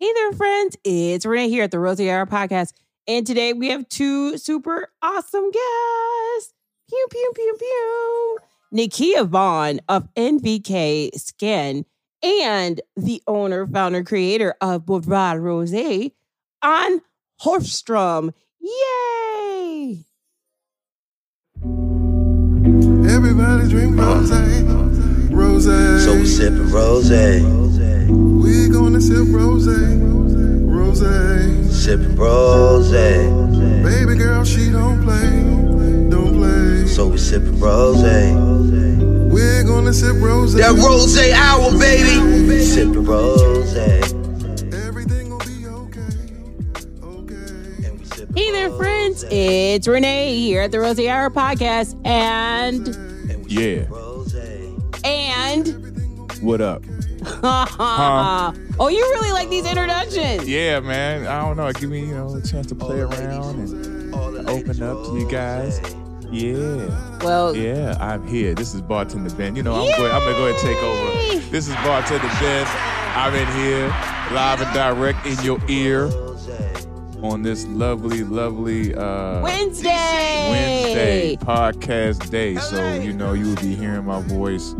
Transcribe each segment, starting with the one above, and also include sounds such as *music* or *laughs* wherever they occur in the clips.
Hey there, friends. It's Renee here at the Rosie Hour Podcast. And today we have two super awesome guests. Pew, pew, pew, pew. Nikia Vaughn of NVK Skin and the owner, founder, creator of Bodvár Rosé Ann Hafström. Yay! Everybody drink rose, rose. So we sipping rose, We gonna sip rose, rose. sipping rose. Baby girl, she don't play, don't play. So we sipping rose. We're gonna sip rose. That rose hour, baby. Sipping rose. Everything will be okay, okay. And we sipping Hey there, friends. It's Renee here at the Rosie Hour Podcast. And, And Yeah. and, What up? *laughs* oh, you really like these introductions. Yeah, man. I don't know. Give me, you know, a chance to play around and open up to you guys. Yeah. Well, Yeah, I'm here. This is Bartender Ben. You know, I'm going I'm gonna go ahead and take over. This is Bartender Ben. I'm in here, live and direct in your ear on this lovely, lovely uh Wednesday. Wednesday podcast day. So, you know, you will be hearing my voice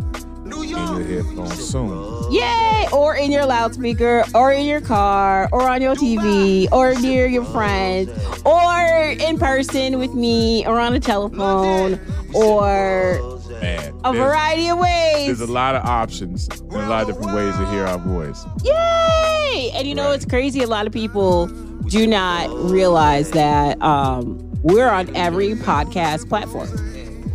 in your headphones soon. Yay! Or in your loudspeaker, or in your car, or on your TV, or near your friends, or in person with me, or on a telephone, or Man. a variety of ways. There's a lot of options and a lot of different ways to hear our voice. Yay! And you know Right. it's crazy. A lot of people do not realize that um, we're on every podcast platform.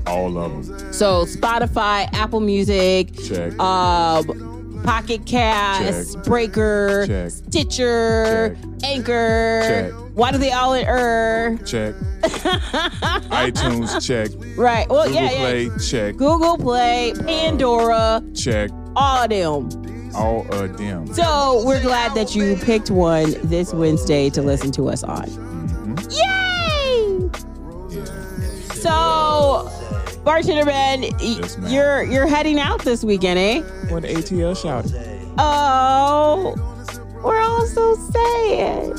All of them. So Spotify, Apple Music, Check. um, Pocket Cast, Check. Breaker, Check. Stitcher, Anchor. Check. Why do they all in er? check. *laughs* iTunes, check. Right. Well, Google yeah, yeah. Play, check. Google Play, Pandora, Check. all of them. All of them. So we're glad that you picked one this Wednesday to listen to us on. Mhm. Yay! So, bartender Man, Yes, you're you're heading out this weekend, eh? When the ATL shouted. Oh, we're all so sad.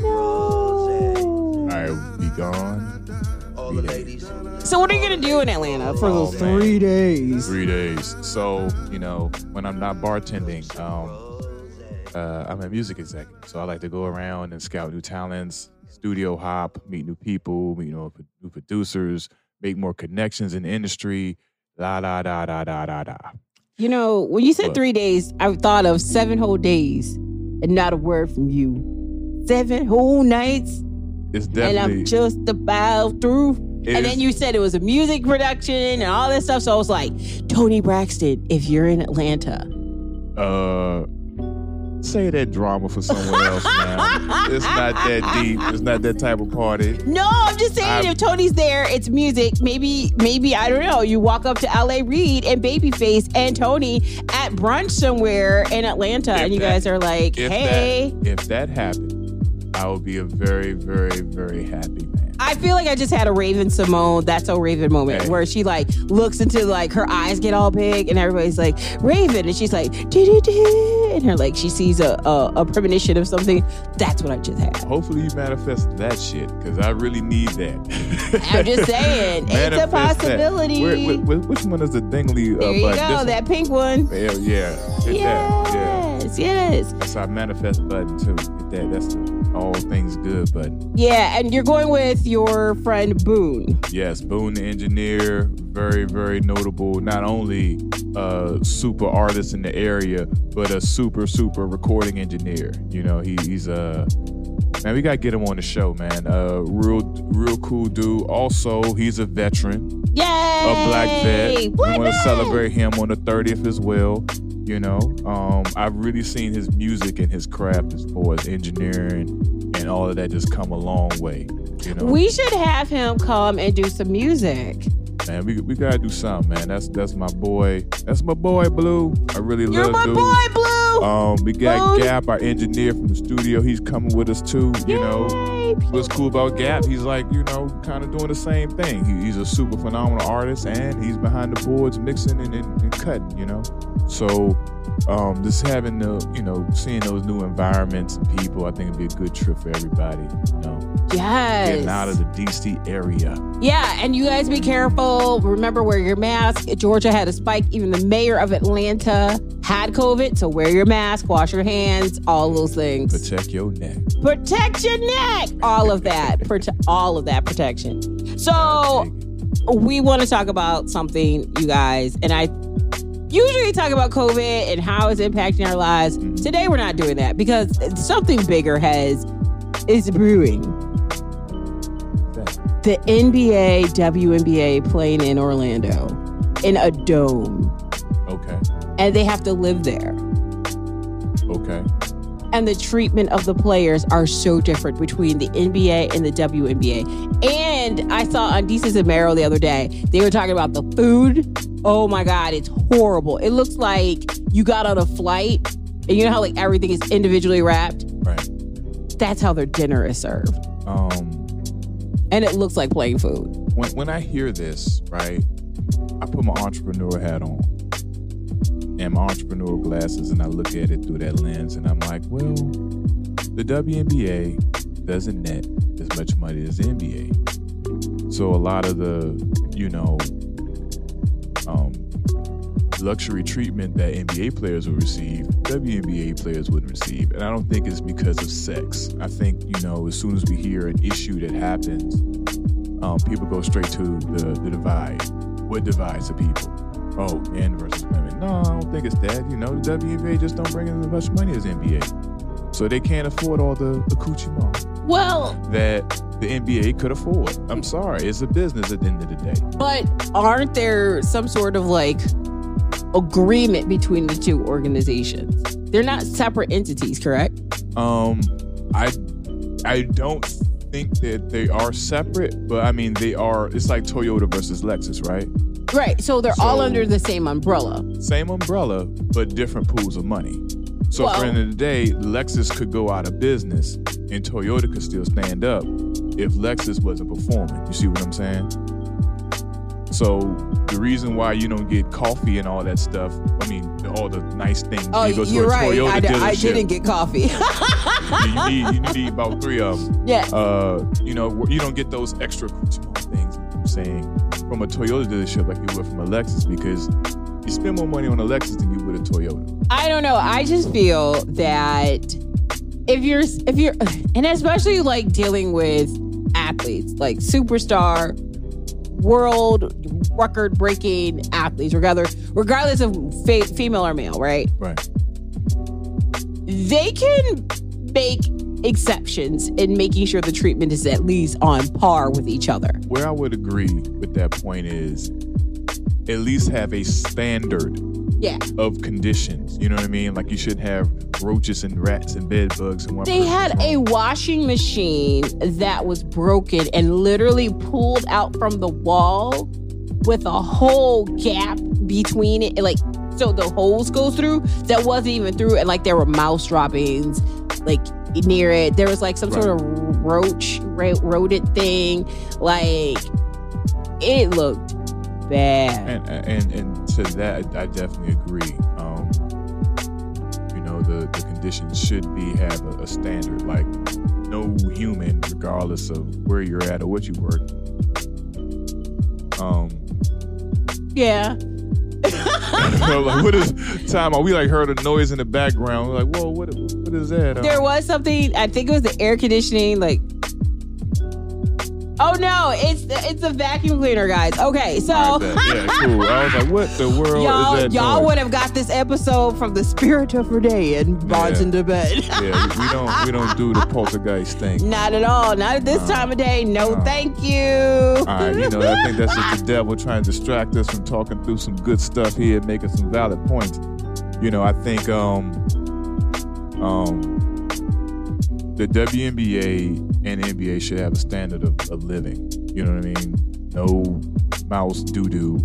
No. I will be gone. All the ladies. So, what are you gonna do in Atlanta for Oh, those man. three days? Three days. So, you know, when I'm not bartending, um, uh, I'm a music executive. So I like to go around and scout new talents, studio hop, meet new people, meet you know, new producers, make more connections in the industry. La da da da da da da. You know, when you said What? three days, I thought of seven whole days and not a word from you. Seven whole nights, It's definitely. and I'm just about through. and then you said it was a music production and all this stuff. So I was like, Toni Braxton, if you're in Atlanta. uh say that drama for someone else, man. *laughs* It's not that deep. It's not that type of party. No, I'm just saying I'm- if Toni's there, it's music. Maybe, maybe I don't know. You walk up to LA Reid and Babyface and Toni at brunch somewhere in Atlanta, and you that- guys are like, If "Hey." that if that happened, I will be a very, very, very happy man. I feel like I just had a Raven Symoné, that's so Raven moment Hey. where she like looks into like her eyes get all big and everybody's like Raven and she's like "Doo-doo-doo," and her like she sees a, a a premonition of something. That's what I just had. Hopefully you manifest that shit because I really need that. I'm just *laughs* saying, it's a possibility. Where- where- where- which one is the dingly? Uh, there you button? go, This that pink one. one? Hell yeah. Hit that. Yeah. Yes, yes. That's our manifest button too. Hit that. That's the all things good but Yeah, and you're going with your friend Boone. Yes, Boone the engineer, very, very notable. Not only a super artist in the area, but a super, super recording engineer. You know, he, he's a man. We gotta get him on the show, man. Uh, real, real cool dude. Also, he's a veteran, Yay! a black vet. We want to celebrate him on the 30th as well. You know, um, I've really seen his music and his craft as far as engineering and all of that just come a long way. You know, We should have him come and do some music. man, we, we gotta do something, man. That's that's my boy. That's my boy, Blue. I really love You're love my dude. boy, Blue. Um, we got Food. Gap, our engineer from the studio. He's coming with us too. You know, what's cool about Gap? He's like, you know, kind of doing the same thing. He, he's a super phenomenal artist, and he's behind the boards mixing and, and, and cutting. You know, so um, just having the, you know, seeing those new environments and people, I think it'd be a good trip for everybody. You know, Yes. getting out of the DC area. Yeah, and you guys be careful. Remember, wear your mask. Georgia had a spike. Even the mayor of Atlanta had COVID. So wear your mask, wash your hands, all those things. Protect your neck. Protect your neck. All of that. *laughs* Prote- all of that protection. So we want to talk about something, you guys, and I usually talk about COVID and how it's impacting our lives. Mm-hmm. Today we're not doing that because something bigger has is brewing. The NBA WNBA playing in Orlando in a dome, Okay. and they have to live there. Okay. and the treatment of the players are so different between the NBA and the WNBA. And I saw on Desus and the other day, they were talking about the food. Oh my God, it's horrible. It looks like you got on a flight and you know how like everything is individually wrapped? Right. That's how their dinner is served. Um, And it looks like plain food. when when I hear this, right, I put my entrepreneur hat on and my entrepreneur glasses, and I look at it through that lens, and I'm like, well, the WNBA doesn't net as much money as the NBA, so a lot of the, you know, um, luxury treatment that NBA players will receive, WNBA players wouldn't receive. And I don't think it's because of sex. I think, you know, as soon as we hear an issue that happens, um, people go straight to the, the divide. What divides the people? Oh, men versus women. No, I don't think it's that. You know, the WNBA just don't bring in as much money as NBA. So they can't afford all the accoutrement Well, that the NBA could afford. I'm sorry, it's a business at the end of the day. but aren't there some sort of like agreement between the two organizations? They're not separate entities, correct? Um, I I don't think that they are separate, but I mean they are. It's like Toyota versus Lexus, right? Right. So they're all under the same umbrella. Same umbrella, but different pools of money. So Well- for the end of the day, Lexus could go out of business and Toyota could still stand up if Lexus wasn't performing. You see what I'm saying? So the reason why you don't get coffee and all that stuff, I mean, all the nice things. Oh, you go to you're a right. Toyota I, dealership, I didn't get coffee. you need you need about three of them. yeah. uh, you know, you don't get those extra things. I'm saying from a Toyota dealership like you would from a Lexus because you spend more money on a Lexus than you would a Toyota. I don't know. I just feel that if you're if you're *sighs* and especially like dealing with athletes, like superstar world record breaking athletes, regardless regardless of fa- female or male, right? Right. They can make exceptions in making sure the treatment is at least on par with each other. Where I would agree with that point is at least have a standard Yeah. of conditions. You know what I mean? Like you shouldn't have roaches and rats and bed bugs and one They had a washing machine that was broken and literally pulled out from the wall with a whole gap between it. Like, so the holes go through that wasn't even through, and like there were mouse droppings like near it. There was like some sort of roach, ro- rodent thing. Like, it looked bad. and and and to that I definitely agree. Um, you know the the conditions should be have a, a standard. Like no human, regardless of where you're at or what you work. Um, yeah. like what is time? We like heard a noise in the background. We're like, whoa, what what is that? Um, There was something. I think it was the air conditioning. Like, oh no, it's it's a vacuum cleaner, guys. Okay, so yeah, cool. I was like, what the world y'all is that? y'all would have got this episode from the Spirit of Renee and Bonds Yeah. in the bed. yeah, we, don't we don't do the poltergeist thing. *laughs* Not at all. Not at this time of day. No, No. thank you. All right, you know, I think that's just the *laughs* devil trying to distract us from talking through some good stuff here, making some valid points. You know, I think um um the WNBA and NBA should have a standard of, of living. You know what I mean? No mouse doo doo,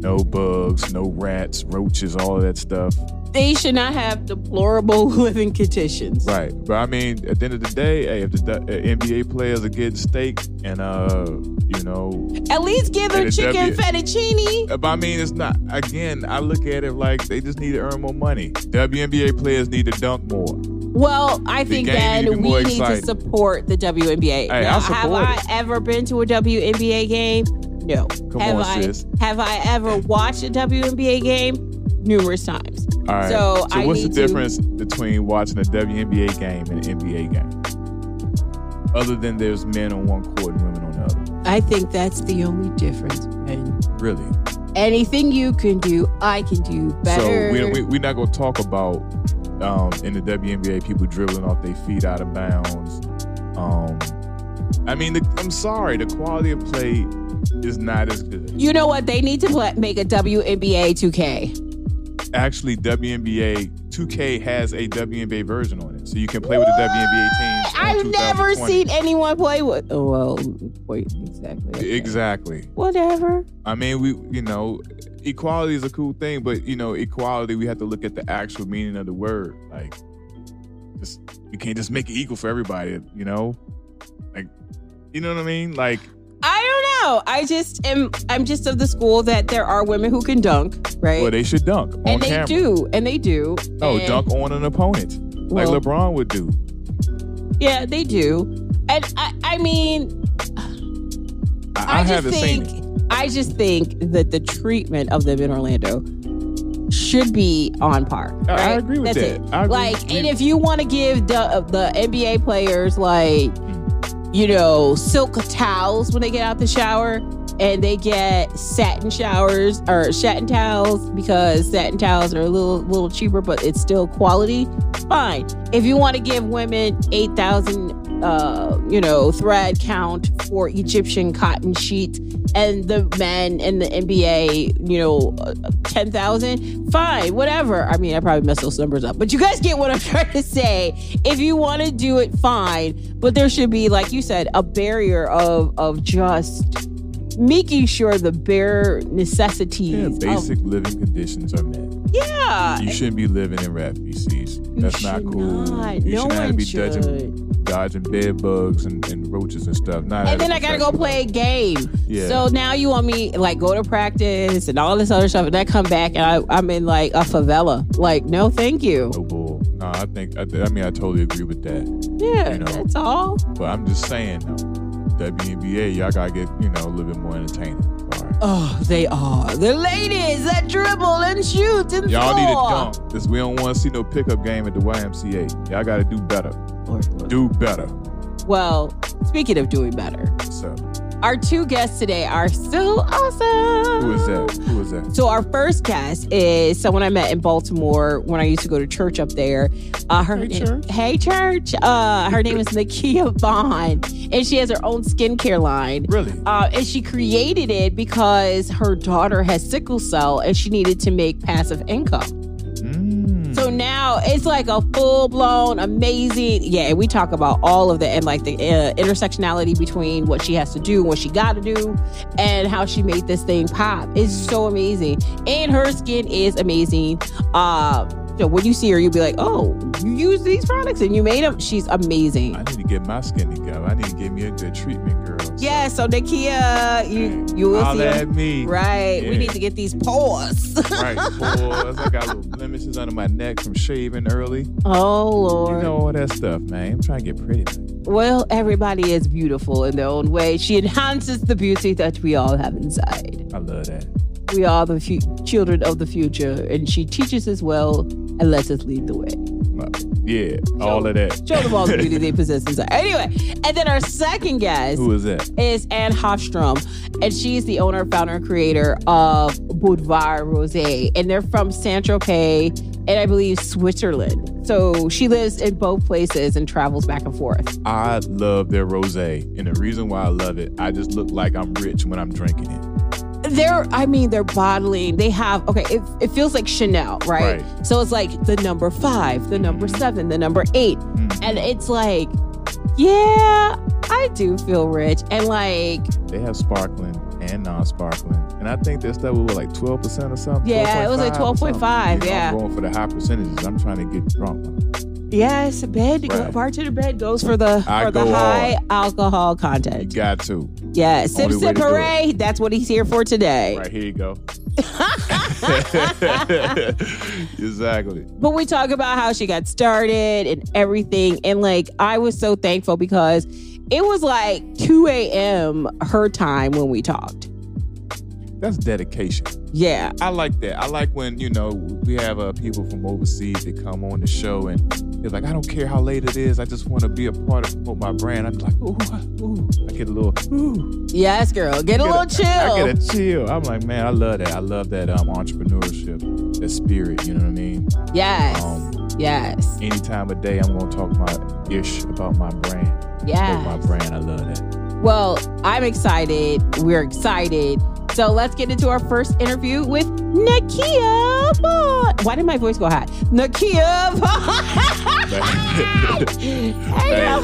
no bugs, no rats, roaches, all of that stuff. they should not have deplorable *laughs* living conditions. Right, but I mean, at the end of the day, hey, if the uh, NBA players are getting steak and uh, you know, At least give them chicken W- fettuccine. uh, but I mean, it's not. Again, I look at it like they just need to earn more money. WNBA players need to dunk more. Well, I think game then need to be more we need to support the WNBA. Hey, now, I have I it. ever been to a WNBA game? No. Come have on, I sis. have I ever watched a WNBA game? Numerous times. All right. So I what's the need to- difference between watching a WNBA game and an NBA game? Other than there's men on one court and women on the other. I think that's the only difference. And Really. anything you can do, I can do better. So we, we, we're not going to talk about um, in the WNBA people dribbling off their feet out of bounds. Um, I mean, the, I'm sorry, the quality of play is not as good. you know what? They need to play, make a WNBA 2K. Actually, WNBA 2K has a WNBA version on it, so you can play with the WNBA teams. I've never seen anyone play with. Oh, well, wait, exactly. okay. Exactly. Whatever. I mean, we you know, equality is a cool thing, but you know, equality we have to look at the actual meaning of the word. Like, just you can't just make it equal for everybody. You know, like, you know what I mean? Like, I don't know. I just am. I'm just of the school that there are women who can dunk, right? well, they should dunk on and they camera. do, and they do. No, And- dunk on an opponent, Well- like LeBron would do. Yeah, they do. And I, I mean, I, I, I just haven't think, seen it. I just think that the treatment of them in Orlando should be on par. I- I agree with That's that. It. I agree. Like, and if you want to give the the NBA players like, you know, silk towels when they get out the shower. And they get satin showers or satin towels because satin towels are a little little cheaper, but it's still quality. Fine. If you want to give women eight thousand, uh, you know, thread count for Egyptian cotton sheets, and the men in the NBA, you know, uh, ten thousand, fine, whatever. I mean, I probably messed those numbers up, but you guys get what I'm *laughs* trying to say. If you want to do it, fine, but there should be, like you said, a barrier of of just making sure the bare necessities. Yeah, of- basic living conditions are met. Yeah. You shouldn't be living in refugees. You That's not cool. not. You no shouldn't have to one be should. dodging, dodging bed bugs and, and roaches and stuff. Not and then I gotta go play a game. Yeah. So now you want me like go to practice and all this other stuff, and then come back and I, I'm in like a favela. Like, no, thank you. No bull. No, I think I, I mean I totally agree with that. Yeah, You know. that's all. But I'm just saying though, WNBA, y'all gotta get you know a little bit more entertaining. Oh, they are the ladies that dribble and shoot and Y'all need to score. dunk. This we don't want to see no pickup game at the YMCA. Y'all gotta do better. Lord, Lord. Do better. Well, speaking of doing better, So our two guests today are so awesome. who is that? Who is that? So our first guest is someone I met in Baltimore when I used to go to church up there. Uh, her Hey, na- church. Hey church. Uh, her name is *laughs* Nikia Vaughn, and she has her own skincare line. Really? Uh, and she created it because her daughter has sickle cell and she needed to make passive income. So now it's like a full blown amazing. Yeah, and we talk about all of that and like the uh, intersectionality between what she has to do, what she got to do, and how she made this thing pop. It's so amazing, and her skin is amazing. Uh, so when you see her, you'll be like, "Oh, you use these products and you made them." She's amazing. I need to get my skin together. I need to get me a good treatment, girl. So, Yeah, so Nikia, you you will Holla see at me. Right, we need to get these pores. Right, *laughs* boys. I got little blemishes under my neck from shaving early. oh Lord. You know all that stuff, man. I'm trying to get pretty. Man. Well, everybody is beautiful in their own way. She enhances the beauty that we all have inside. I love that. We are the fu- children of the future, and she teaches us well and lets us lead the way. Yeah, all of that. Show them all the beauty they *laughs* possess inside. Anyway, and then our second guest Who is that? is Ann Hafström, and she's the owner, founder, and creator of Bodvár Rosé, and they're from Saint Tropez and I believe Switzerland. So she lives in both places and travels back and forth. I love their rosé, and the reason why I love it, I just look like I'm rich when I'm drinking it. They're i mean they're bottling they have okay it, it feels like chanel right? Right. so it's like the number five the number seven the number eight Mm. and it's like yeah i do feel rich and like They have sparkling and non-sparkling. And I think this stuff was like twelve percent or something. Yeah, it was like 12.5 or something. 12.5, You know, yeah. I'm going for the high percentages. I'm trying to get drunk. Yes, bed Right. bartender bed goes for the I for the high hard. alcohol You content. got to. Yeah, sip sip hooray. That's what he's here for today. Right here you go. *laughs* exactly. But we talk about how she got started and everything. And like, I was so thankful because it was like 2 a.m. her time when we talked. That's dedication. Yeah. I like that. I like when you know we have uh, people from overseas that come on the show and they're like, I don't care how late it is. I just want to be a part of promote my brand. I'm like, ooh, ooh. I get a little, ooh. Yes, girl. Get a little get chill. I get a chill. I'm like, man, I love that. I love that um, entrepreneurship, that spirit. You know what I mean? yes. Um, yes. any time of day, I'm gonna talk my ish about my brand. Yeah. My brand. I love that. Well, I'm excited. We're excited. So let's get into our first interview with Nikia Vaughn. Why did my voice go high? Nikia *laughs* hey, hey.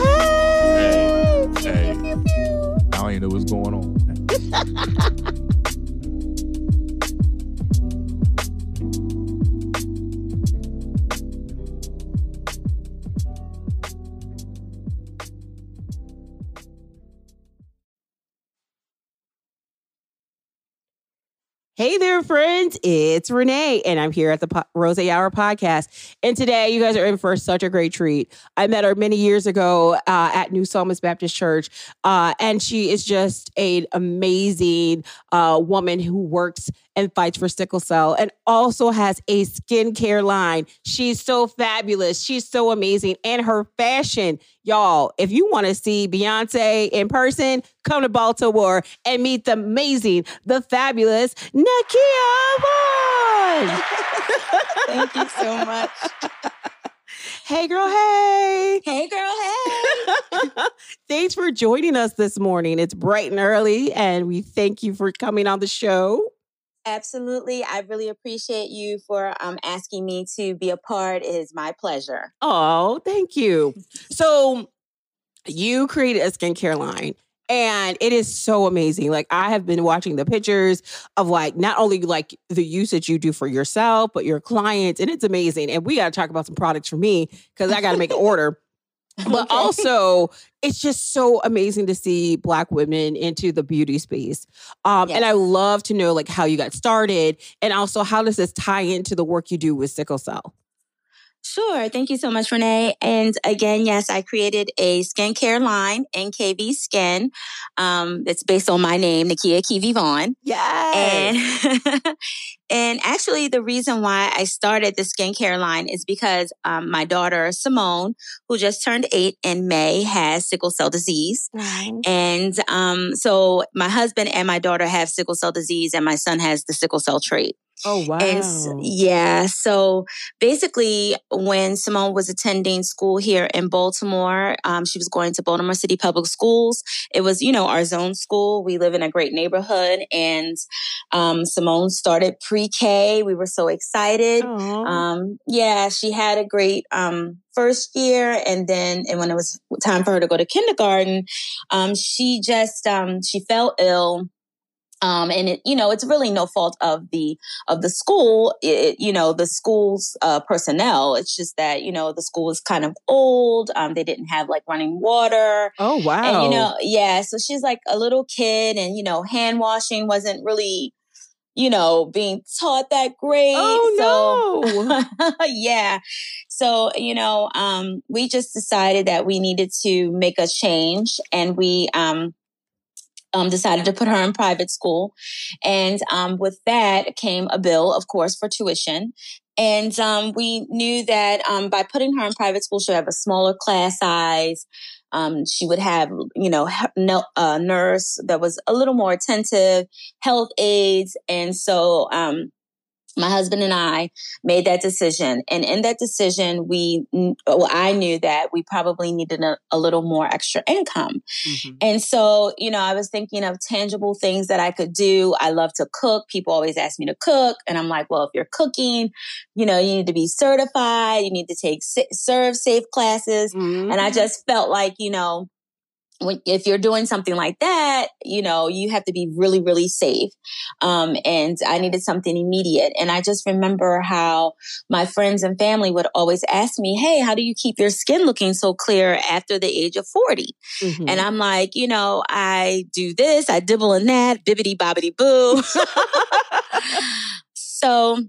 Hey, pew. I don't even know what's going on. *laughs* Hey there, friends. It's Renee, and I'm here at the po- Rose Hour podcast. And today, you guys are in for such a great treat. I met her many years ago uh, at New Psalmist Baptist Church, uh, and she is just an amazing uh, woman who works and fights for sickle cell and also has a skincare line. She's so fabulous. She's so amazing. And her fashion, y'all, if you want to see Beyonce in person, come to Baltimore and meet the amazing, the fabulous Nikia Vaughn. Thank you so much. hey, girl, hey. Hey, girl. Hey. *laughs* Thanks for joining us this morning. It's bright and early, and we thank you for coming on the show. Absolutely. I really appreciate you for um, asking me to be a part. It is my pleasure. Oh, thank you. So, you created a skincare line. And it is so amazing. Like I have been watching the pictures of like not only like the usage you do for yourself, but your clients, and it's amazing. And we got to talk about some products for me because I got to make an *laughs* order. *laughs* But Okay. also, it's just so amazing to see Black women into the beauty space. Um, And I love to know like how you got started, and also how does this tie into the work you do with sickle cell? Sure. Thank you so much, Renee. And again, yes, I created a skincare line, NKV Skin. Um, it's based on my name, Nikia Kivi Vaughn. Yes. And *laughs* and actually, the reason why I started the skincare line is because um, my daughter Simone, who just turned eight in May, has sickle cell disease. Right. And um, so my husband and my daughter have sickle cell disease, and my son has the sickle cell trait. Oh wow. And s- yeah, so basically, when Simone was attending school here in Baltimore, um, she was going to Baltimore City Public Schools. It was, you know, our zone school. We live in a great neighborhood, and um, Simone started pre-K. We were so excited. Um, yeah, she had a great um, first year, and then and when it was time for her to go to kindergarten, um, she just um, she fell ill. Um, and it, you know, it's really no fault of the of the school. It, you know, the school's uh, personnel. It's just that you know the school is kind of old. Um, they didn't have like running water. oh wow. And you know, yeah, so she's like a little kid, and you know, hand washing wasn't really, you know, being taught that great. Oh so, *laughs* yeah. So, you know, um, we just decided that we needed to make a change, and we um, um, decided to put her in private school. And um, with that came a bill, of course, for tuition. And um, we knew that um, by putting her in private school, she would have a smaller class size. Um, she would have, you know, a nurse that was a little more attentive, health aides. And so um, my husband and I made that decision. And in that decision, we, well, I knew that we probably needed a, a little more extra income. Mhm. And so, you know, I was thinking of tangible things that I could do. I love to cook. People always ask me to cook. And I'm like, well, if you're cooking, you know, you need to be certified. You need to take serve safe classes. Mhm. And I just felt like, you know, when, if you're doing something like that, you know, you have to be really, really safe. Um, and I needed something immediate. And I just remember how my friends and family would always ask me, Hey, how do you keep your skin looking so clear after the age of 40? Mhm. And I'm like, you know, I do this, I dibble in that, bibbity bobbity boo. *laughs* so,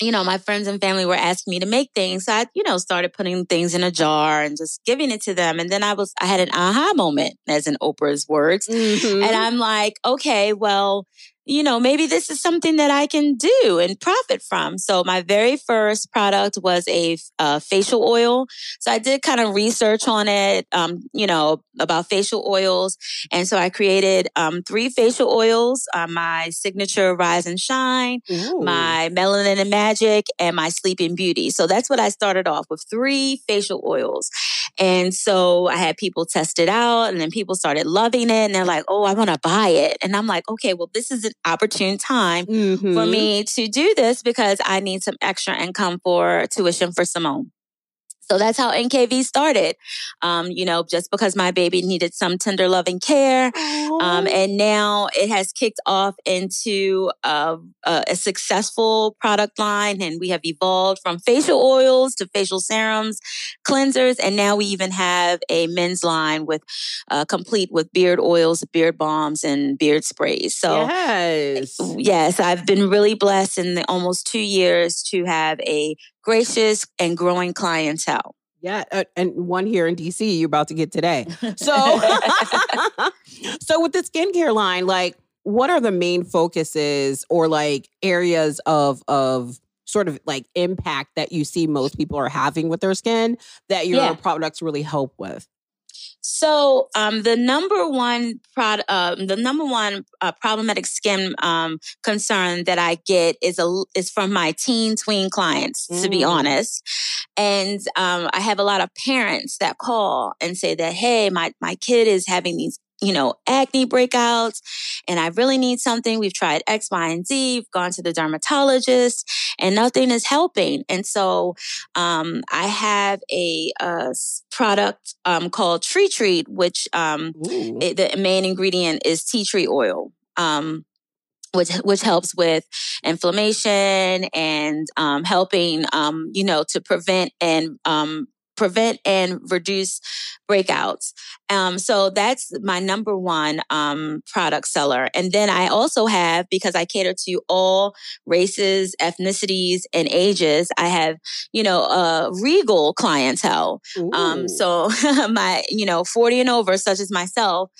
you know, my friends and family were asking me to make things. So I, you know, started putting things in a jar and just giving it to them. And then I was, I had an aha moment, as in Oprah's words. Mhm. And I'm like, okay, well, you know, maybe this is something that I can do and profit from. So my very first product was a uh, facial oil. So I did kind of research on it, um, you know, about facial oils. And so I created um, three facial oils, uh, my signature Rise and Shine, Ooh. my Melanin and Magic, and my Sleeping Beauty. So that's what I started off with three facial oils. And so I had people test it out, and then people started loving it, and they're like, oh, I want to buy it. And I'm like, okay, well, this is an opportune time for Mhm. me to do this because I need some extra income for tuition for Simone. So that's how NKV started. Um, you know, just because my baby needed some tender loving care. Um, and now it has kicked off into uh, a, a successful product line, and we have evolved from facial oils to facial serums, cleansers, and now we even have a men's line with uh, complete with beard oils, beard balms, and beard sprays. So. yes. Yes, I've been really blessed in the almost two years to have a gracious and growing clientele. Yeah, uh, and one here in DC you're about to get today. So, *laughs* *laughs* so with the skincare line, like, what are the main focuses or like areas of of sort of like impact that you see most people are having with their skin that your Yeah. products really help with? So, um, the number one prod, um, the number one uh, problematic skin um, concern that I get is a is from my teen tween clients. To be Mm. honest, and um, I have a lot of parents that call and say that, "Hey, my my kid is having these." You know, acne breakouts, and I really need something. We've tried X, Y, and Z. We've gone to the dermatologist, and nothing is helping. And so, um, I have a, uh product um, called Tree Treat, which um, it, the main ingredient is tea tree oil. Um, which which helps with inflammation and um, helping um, you know to prevent and um, prevent and reduce breakouts. Um, so that's my number one um, product seller. And then I also have because I cater to all races, ethnicities, and ages. I have you know a regal clientele. Um, so *laughs* my, you know, 40 and over, such as myself,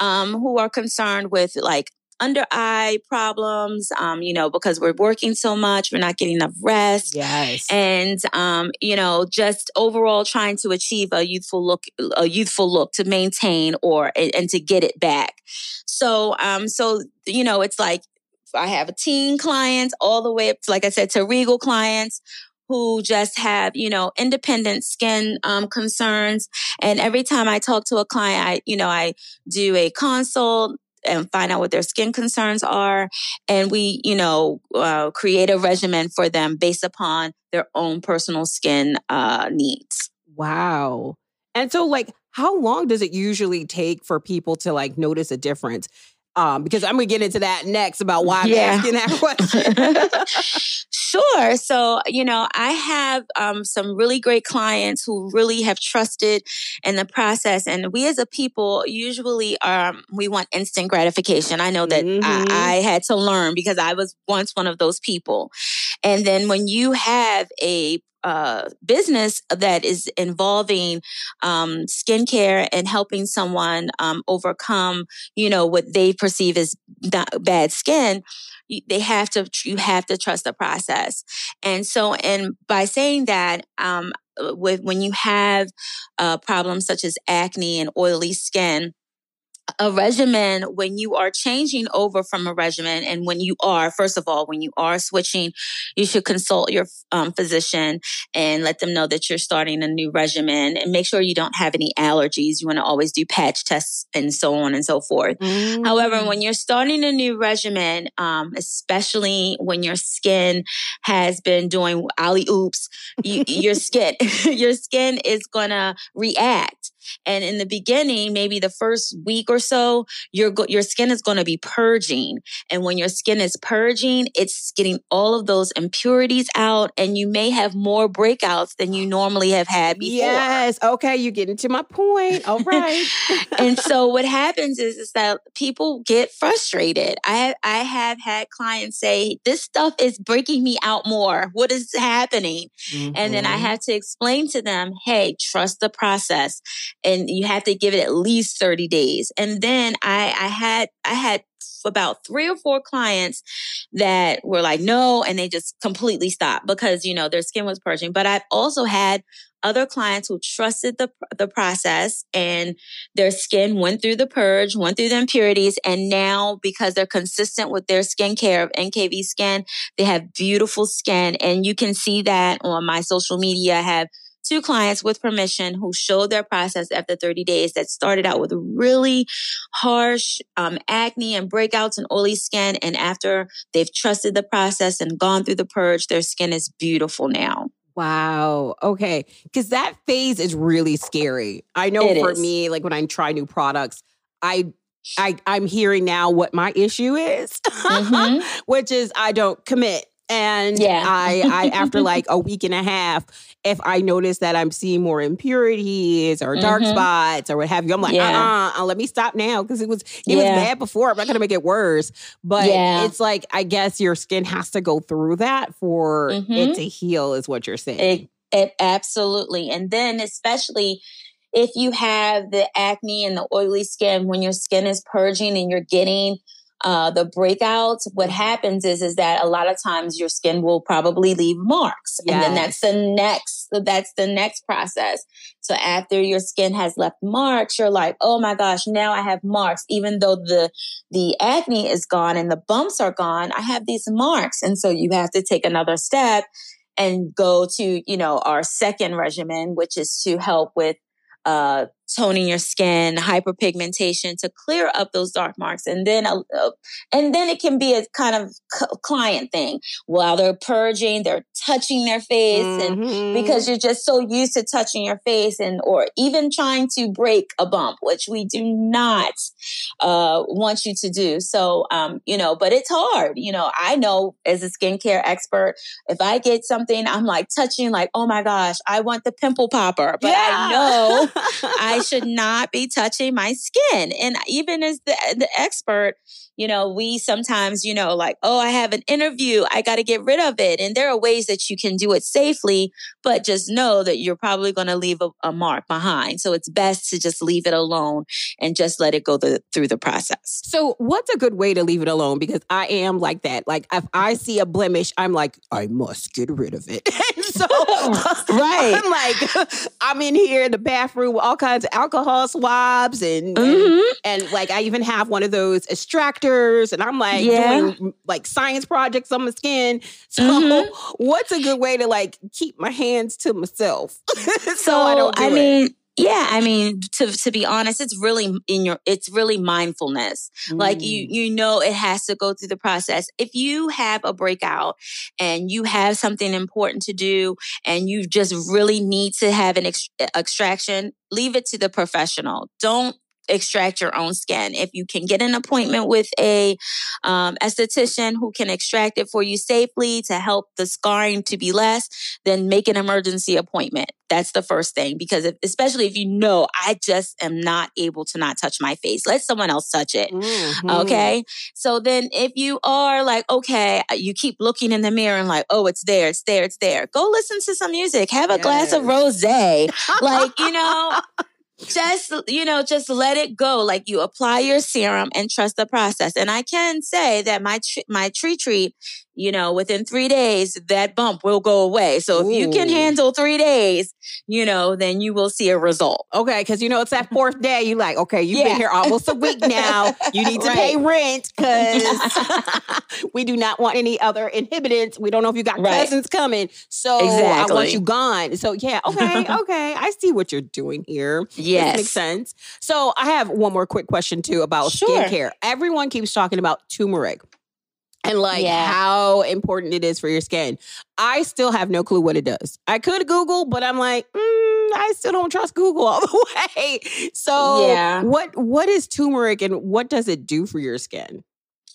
um, who are concerned with like under eye problems, um, you know, because we're working so much, we're not getting enough rest. yes. And um, you know, just overall trying to achieve a youthful look, a youthful look to maintain or and, and to get it back. So, um, so you know, it's like I have a teen clients all the way up to, like I said, to regal clients who just have, you know, independent skin um, concerns. And every time I talk to a client, I, you know, I do a consult and find out what their skin concerns are. And we, you know, uh, create a regimen for them based upon their own personal skin uh, needs. Wow. And so like how long does it usually take for people to like notice a difference? Um, because I'm gonna get into that next about why I'm asking that *laughs* question. *laughs* Sure. So, you know, I have um, some really great clients who really have trusted in the process. And we as a people usually um, we want instant gratification. I know that Mhm. I, I had to learn because I was once one of those people. And then when you have a uh, business that is involving um, skincare and helping someone um, overcome, you know, what they perceive as bad skin, they have to you have to trust the process. And so and by saying that um with when you have uh, problems such as acne and oily skin a regimen when you are changing over from a regimen and when you are first of all when you are switching you should consult your um, physician and let them know that you're starting a new regimen and make sure you don't have any allergies you want to always do patch tests and so on and so forth However, Mm. when you're starting a new regimen, um, especially when your skin has been doing alley oops, you, your skin, *laughs* your skin is gonna react. And in the beginning, maybe the first week or so, your your skin is going to be purging. And when your skin is purging, it's getting all of those impurities out and you may have more breakouts than you normally have had before. Yes. Okay, You're getting to my point. All *laughs* right. and so *laughs* what happens is is that people get frustrated. I I have had clients say this stuff is breaking me out more. What is happening? Mm-hmm. And then I mm-hmm. have to explain to them, "Hey, trust the process." And you have to give it at least 30 days. And then I I had I had about three or four clients that were like, no, and they just completely stopped because, you know, their skin was purging. But I've also had other clients who trusted the, the process and their skin went through the purge, went through the impurities. And now because they're consistent with their skincare of NKV skin, they have beautiful skin. And you can see that on my social media. I have two clients with permission who showed their process after 30 days that started out with really harsh um, acne and breakouts and oily skin. And after they've trusted the process and gone through the purge, their skin is beautiful now. Wow. Okay. Because that phase is really scary. I know it for is. me, like when I try new products, I I I'm hearing now what my issue is, mm-hmm. *laughs* which is I don't commit. And yeah. I, I, after *laughs* like a week and a half, if I notice that I'm seeing more impurities or dark mm-hmm. spots or what have you, I'm like, yeah. uh-uh, uh, let me stop now because it was it yeah. was bad before. I'm not gonna make it worse. But it's like I guess your skin has to go through that for mm-hmm. it to heal, is what you're saying. It, it, absolutely, and then especially if you have the acne and the oily skin when your skin is purging and you're getting uh, the breakouts, what happens is is that a lot of times your skin will probably leave marks, yes. and then that's the next that's the next process. So after your skin has left marks, you're like, oh my gosh, now I have marks, even though the the acne is gone and the bumps are gone. I have these marks, and so you have to take another step and go to you know our second regimen, which is to help with uh, toning your skin, hyperpigmentation to clear up those dark marks. And then, uh, uh, and then it can be a kind of c- client thing while they're purging, they're touching their face mm-hmm. and because you're just so used to touching your face and, or even trying to break a bump, which we do not, uh, want you to do. So, um, you know, but it's hard. You know, I know as a skincare expert, if I get something, I'm like touching like, oh my gosh, I want the pimple popper, but yeah. *laughs* I know I I should not be touching my skin. And even as the, uh, the expert, you know, we sometimes, you know, like, oh, I have an interview. I got to get rid of it. And there are ways that you can do it safely, but just know that you're probably going to leave a, a, mark behind. So it's best to just leave it alone and just let it go the, through the process. So what's a good way to leave it alone? Because I am like that. Like if I see a blemish, I'm like, I must get rid of it. *laughs* so, *laughs* right. I'm like, I'm in here in the bathroom with all kinds of alcohol swabs and, mm-hmm. and, and like I even have one of those extractors and I'm like yeah. doing like science projects on my skin. So mm-hmm. *laughs* what's a good way to like keep my hands to myself so, *laughs* so, I don't do I it? Yeah i mean to to be honest it's really in your it's really mindfulness mm. like you mm. you know it has to go through the process if you have a breakout and you have something important to do and you just really need to have an ex- extraction leave it to the professional don't extract your own skin. If you can get an appointment with a um, esthetician who can extract it for you safely to help the scarring to be less, then make an emergency appointment. That's the first thing because if, especially if you know I just am not able to not touch my face, let someone else touch it. Mm-hmm. Okay. So then if you are like, okay, you keep looking in the mirror and like, oh, it's there, it's there, it's there. Go listen to some music. Have a yes. glass of rose. like, you know, *laughs* just you know just let it go like you apply your serum and trust the process and i can say that my tr- my tree treat you know, within three days, that bump will go away. So if Ooh. you can handle three days, you know, then you will see a result. Okay. Cause you know, it's that fourth day. You like, okay, you've yeah. been here almost a week now. You *laughs* need to right. pay rent because *laughs* *laughs* we do not want any other inhibitants. We don't know if you got right. cousins coming. So exactly. I want you gone. So yeah. Okay. okay. I see what you're doing here. Yes. This makes sense. So I have one more quick question too about sure. skincare. Everyone keeps talking about turmeric. and like Yeah. how important it is for your skin. I still have no clue what it does. I could Google, but I'm like, mm, I still don't trust Google all *laughs* the way. So, Yeah. what what is turmeric and what does it do for your skin?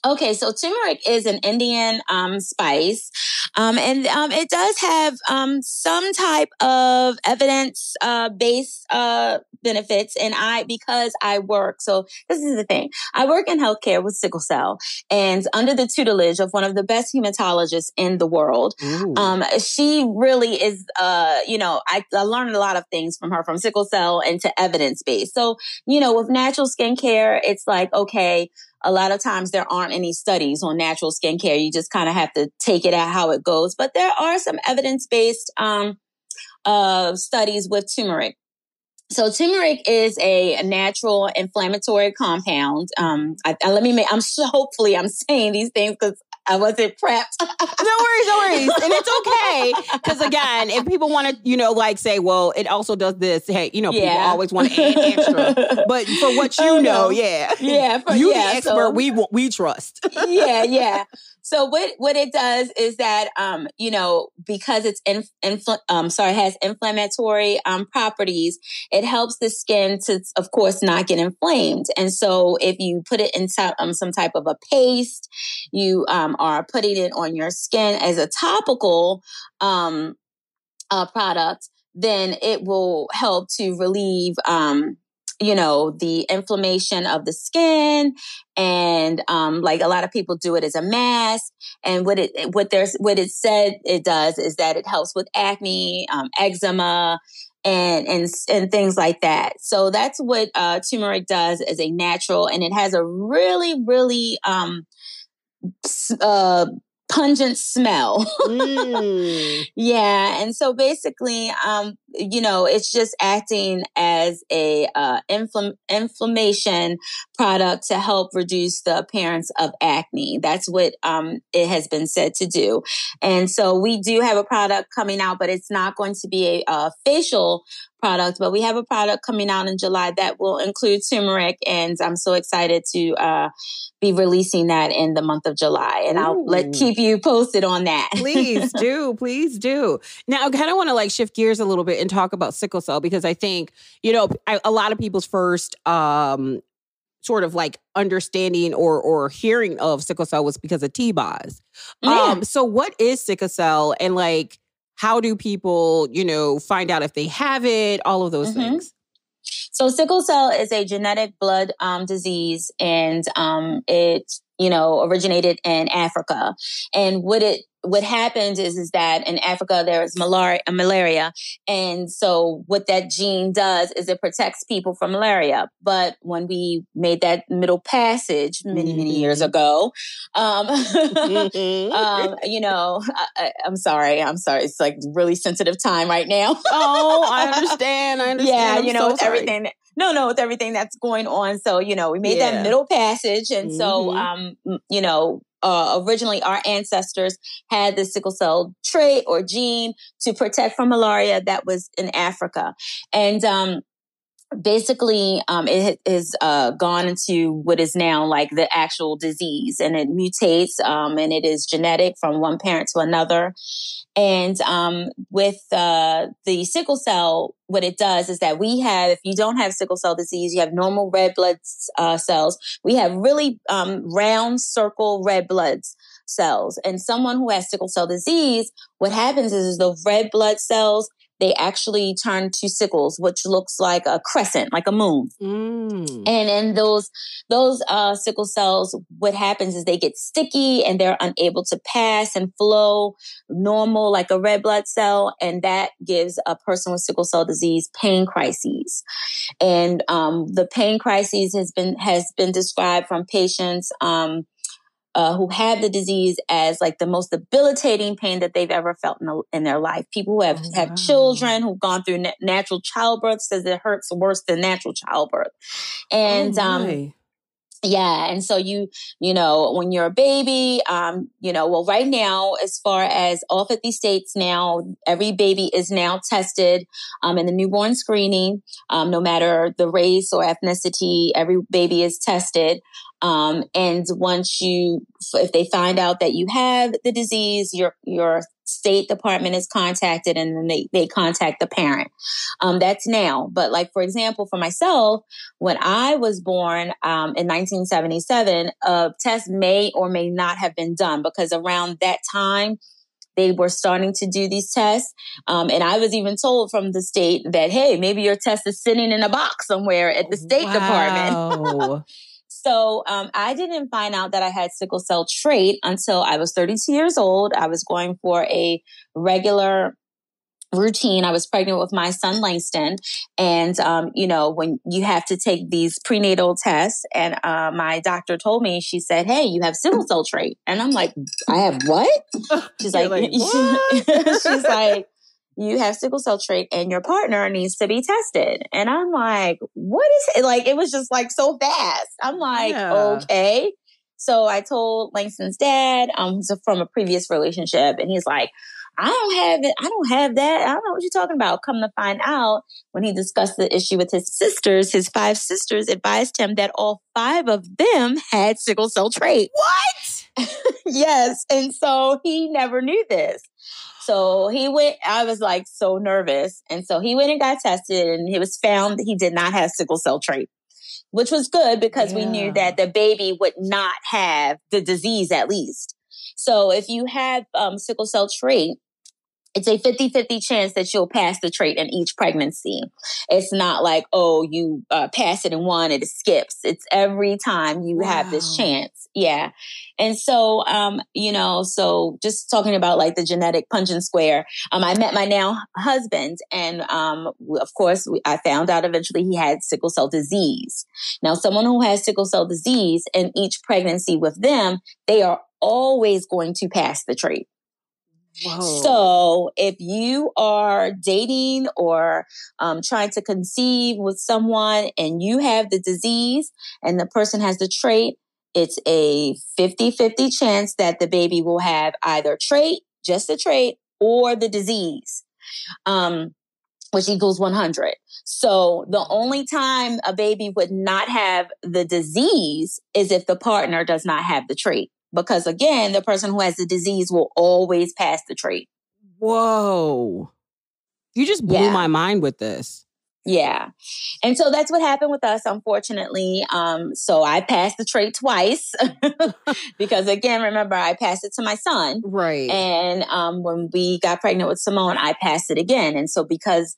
Okay, so turmeric is an Indian um, spice, um, and um, it does have um, some type of evidence uh, based uh, benefits. And I, because I work, so this is the thing, I work in healthcare with sickle cell, and under the tutelage of one of the best hematologists in the world. Um, she really is, uh, you know, I, I learned a lot of things from her, from sickle cell and to evidence based. So, you know, with natural skincare, it's like, okay, a lot of times there aren't any studies on natural skincare. You just kind of have to take it at how it goes. But there are some evidence based, um, uh, studies with turmeric. So turmeric is a natural inflammatory compound. Um, I, I- let me make, I'm so hopefully I'm saying these things because I wasn't prepped. no worries, no worries. *laughs* And it's okay. Because again, if people want to, you know, like say, well, it also does this, hey, you know, people always want to add extra. But for what *laughs* you Oh, know, no. yeah. Yeah, for- you yeah, the expert so- we we trust. yeah, yeah. So what what it does is that um you know because it's in, infl- um sorry has inflammatory um properties, it helps the skin to of course not get inflamed. And so if you put it in some um, some type of a paste, you um are putting it on your skin as a topical um uh, product, then it will help to relieve um you know the inflammation of the skin and um, like a lot of people do it as a mask. And what it what there's what it said it does is that it helps with acne, um, eczema, and and and things like that. So that's what uh, turmeric does as a natural, and it has a really really um, uh, pungent smell. *laughs* Mm. Yeah, and so basically, um, you know, it's just acting as a uh, inflam- inflammation product to help reduce the appearance of acne. That's what um, it has been said to do. And so we do have a product coming out, but it's not going to be a, uh facial product. But we have a product coming out in July that will include turmeric, and I'm so excited to uh, be releasing that in the month of July. And I'll let keep you posted on that. please *laughs* do please do now i kind of want to like shift gears a little bit and talk about sickle cell because i think you know I, a lot of people's first um sort of like understanding or or hearing of sickle cell was because of t-boz Yeah. um so what is sickle cell and like how do people you know find out if they have it all of those Mhm. things So sickle cell is a genetic blood um, disease, and um, it you know originated in Africa. And what it what happens is is that in Africa there is malaria, malaria, and so what that gene does is it protects people from malaria. But when we made that middle passage many many years Mhm. ago, um, Mhm. *laughs* um, you know, I, I'm sorry, I'm sorry. It's like really sensitive time right now. oh i *laughs* understand i understand Yeah, I'm you know, so everything. No, no, with everything that's going on. So, you know, we made Yeah. that middle passage. And so, Mhm. um, you know, uh, originally our ancestors had the sickle cell trait or gene to protect from malaria that was in Africa. And, um, basically um, it has uh, gone into what is now like the actual disease and it mutates um, and it is genetic from one parent to another. And um, with uh, the sickle cell what it does is that we have if you don't have sickle cell disease you have normal red blood uh, cells. We have really um, round circle red blood cells. And someone who has sickle cell disease what happens is, is the red blood cells they actually turn to sickles, which looks like a crescent, like a moon. Mm. And in those those uh, sickle cells, what happens is they get sticky and they're unable to pass and flow normal like a red blood cell, and that gives a person with sickle cell disease pain crises. And um, the pain crises has been has been described from patients. Um, uh, who have the disease as like the most debilitating pain that they've ever felt in, the, in their life. People who have Oh, have wow. children who've gone through na- natural childbirth says it hurts worse than natural childbirth. And oh, um, yeah, and so you you know when you're a baby, um, you know, well, right now, as far as all 50 states now, every baby is now tested um, in the newborn screening, um, no matter the race or ethnicity, every baby is tested. Um, and once you, if they find out that you have the disease, your your state department is contacted, and then they they contact the parent. Um, that's now. But like for example, for myself, when I was born um, in 1977, a test may or may not have been done because around that time they were starting to do these tests. Um, and I was even told from the state that, hey, maybe your test is sitting in a box somewhere at the State wow. Department. *laughs* so um, I didn't find out that I had sickle cell trait until I was 32 years old. I was going for a regular routine. I was pregnant with my son Langston, and um, you know when you have to take these prenatal tests, and uh, my doctor told me she said, "Hey, you have sickle cell trait," and I'm like, "I have what?" *laughs* She's like, like *laughs* what? "She's like." You have sickle cell trait and your partner needs to be tested. And I'm like, what is it? Like, it was just like so fast. I'm like, yeah. okay. So I told Langston's dad, um, from a previous relationship, and he's like, I don't have it. I don't have that. I don't know what you're talking about. Come to find out, when he discussed the issue with his sisters, his five sisters advised him that all five of them had sickle cell trait. What? *laughs* yes. And so he never knew this. So he went, I was like so nervous. And so he went and got tested and it was found that he did not have sickle cell trait, which was good because yeah. we knew that the baby would not have the disease at least. So if you have um, sickle cell trait, it's a 50-50 chance that you'll pass the trait in each pregnancy. It's not like, oh, you uh, pass it in one, it skips. It's every time you wow. have this chance. Yeah. And so, um, you know, so just talking about like the genetic Punnett square, um, I met my now husband and, um, of course, I found out eventually he had sickle cell disease. Now, someone who has sickle cell disease in each pregnancy with them, they are always going to pass the trait. Whoa. So if you are dating or um, trying to conceive with someone and you have the disease and the person has the trait, it's a 50 50 chance that the baby will have either trait, just a trait, or the disease, um, which equals 100. So the only time a baby would not have the disease is if the partner does not have the trait because again, the person who has the disease will always pass the trait. Whoa. You just blew yeah. my mind with this. Yeah. And so that's what happened with us, unfortunately. Um, so I passed the trait twice *laughs* because again, remember I passed it to my son. Right. And um, when we got pregnant with Simone, I passed it again. And so because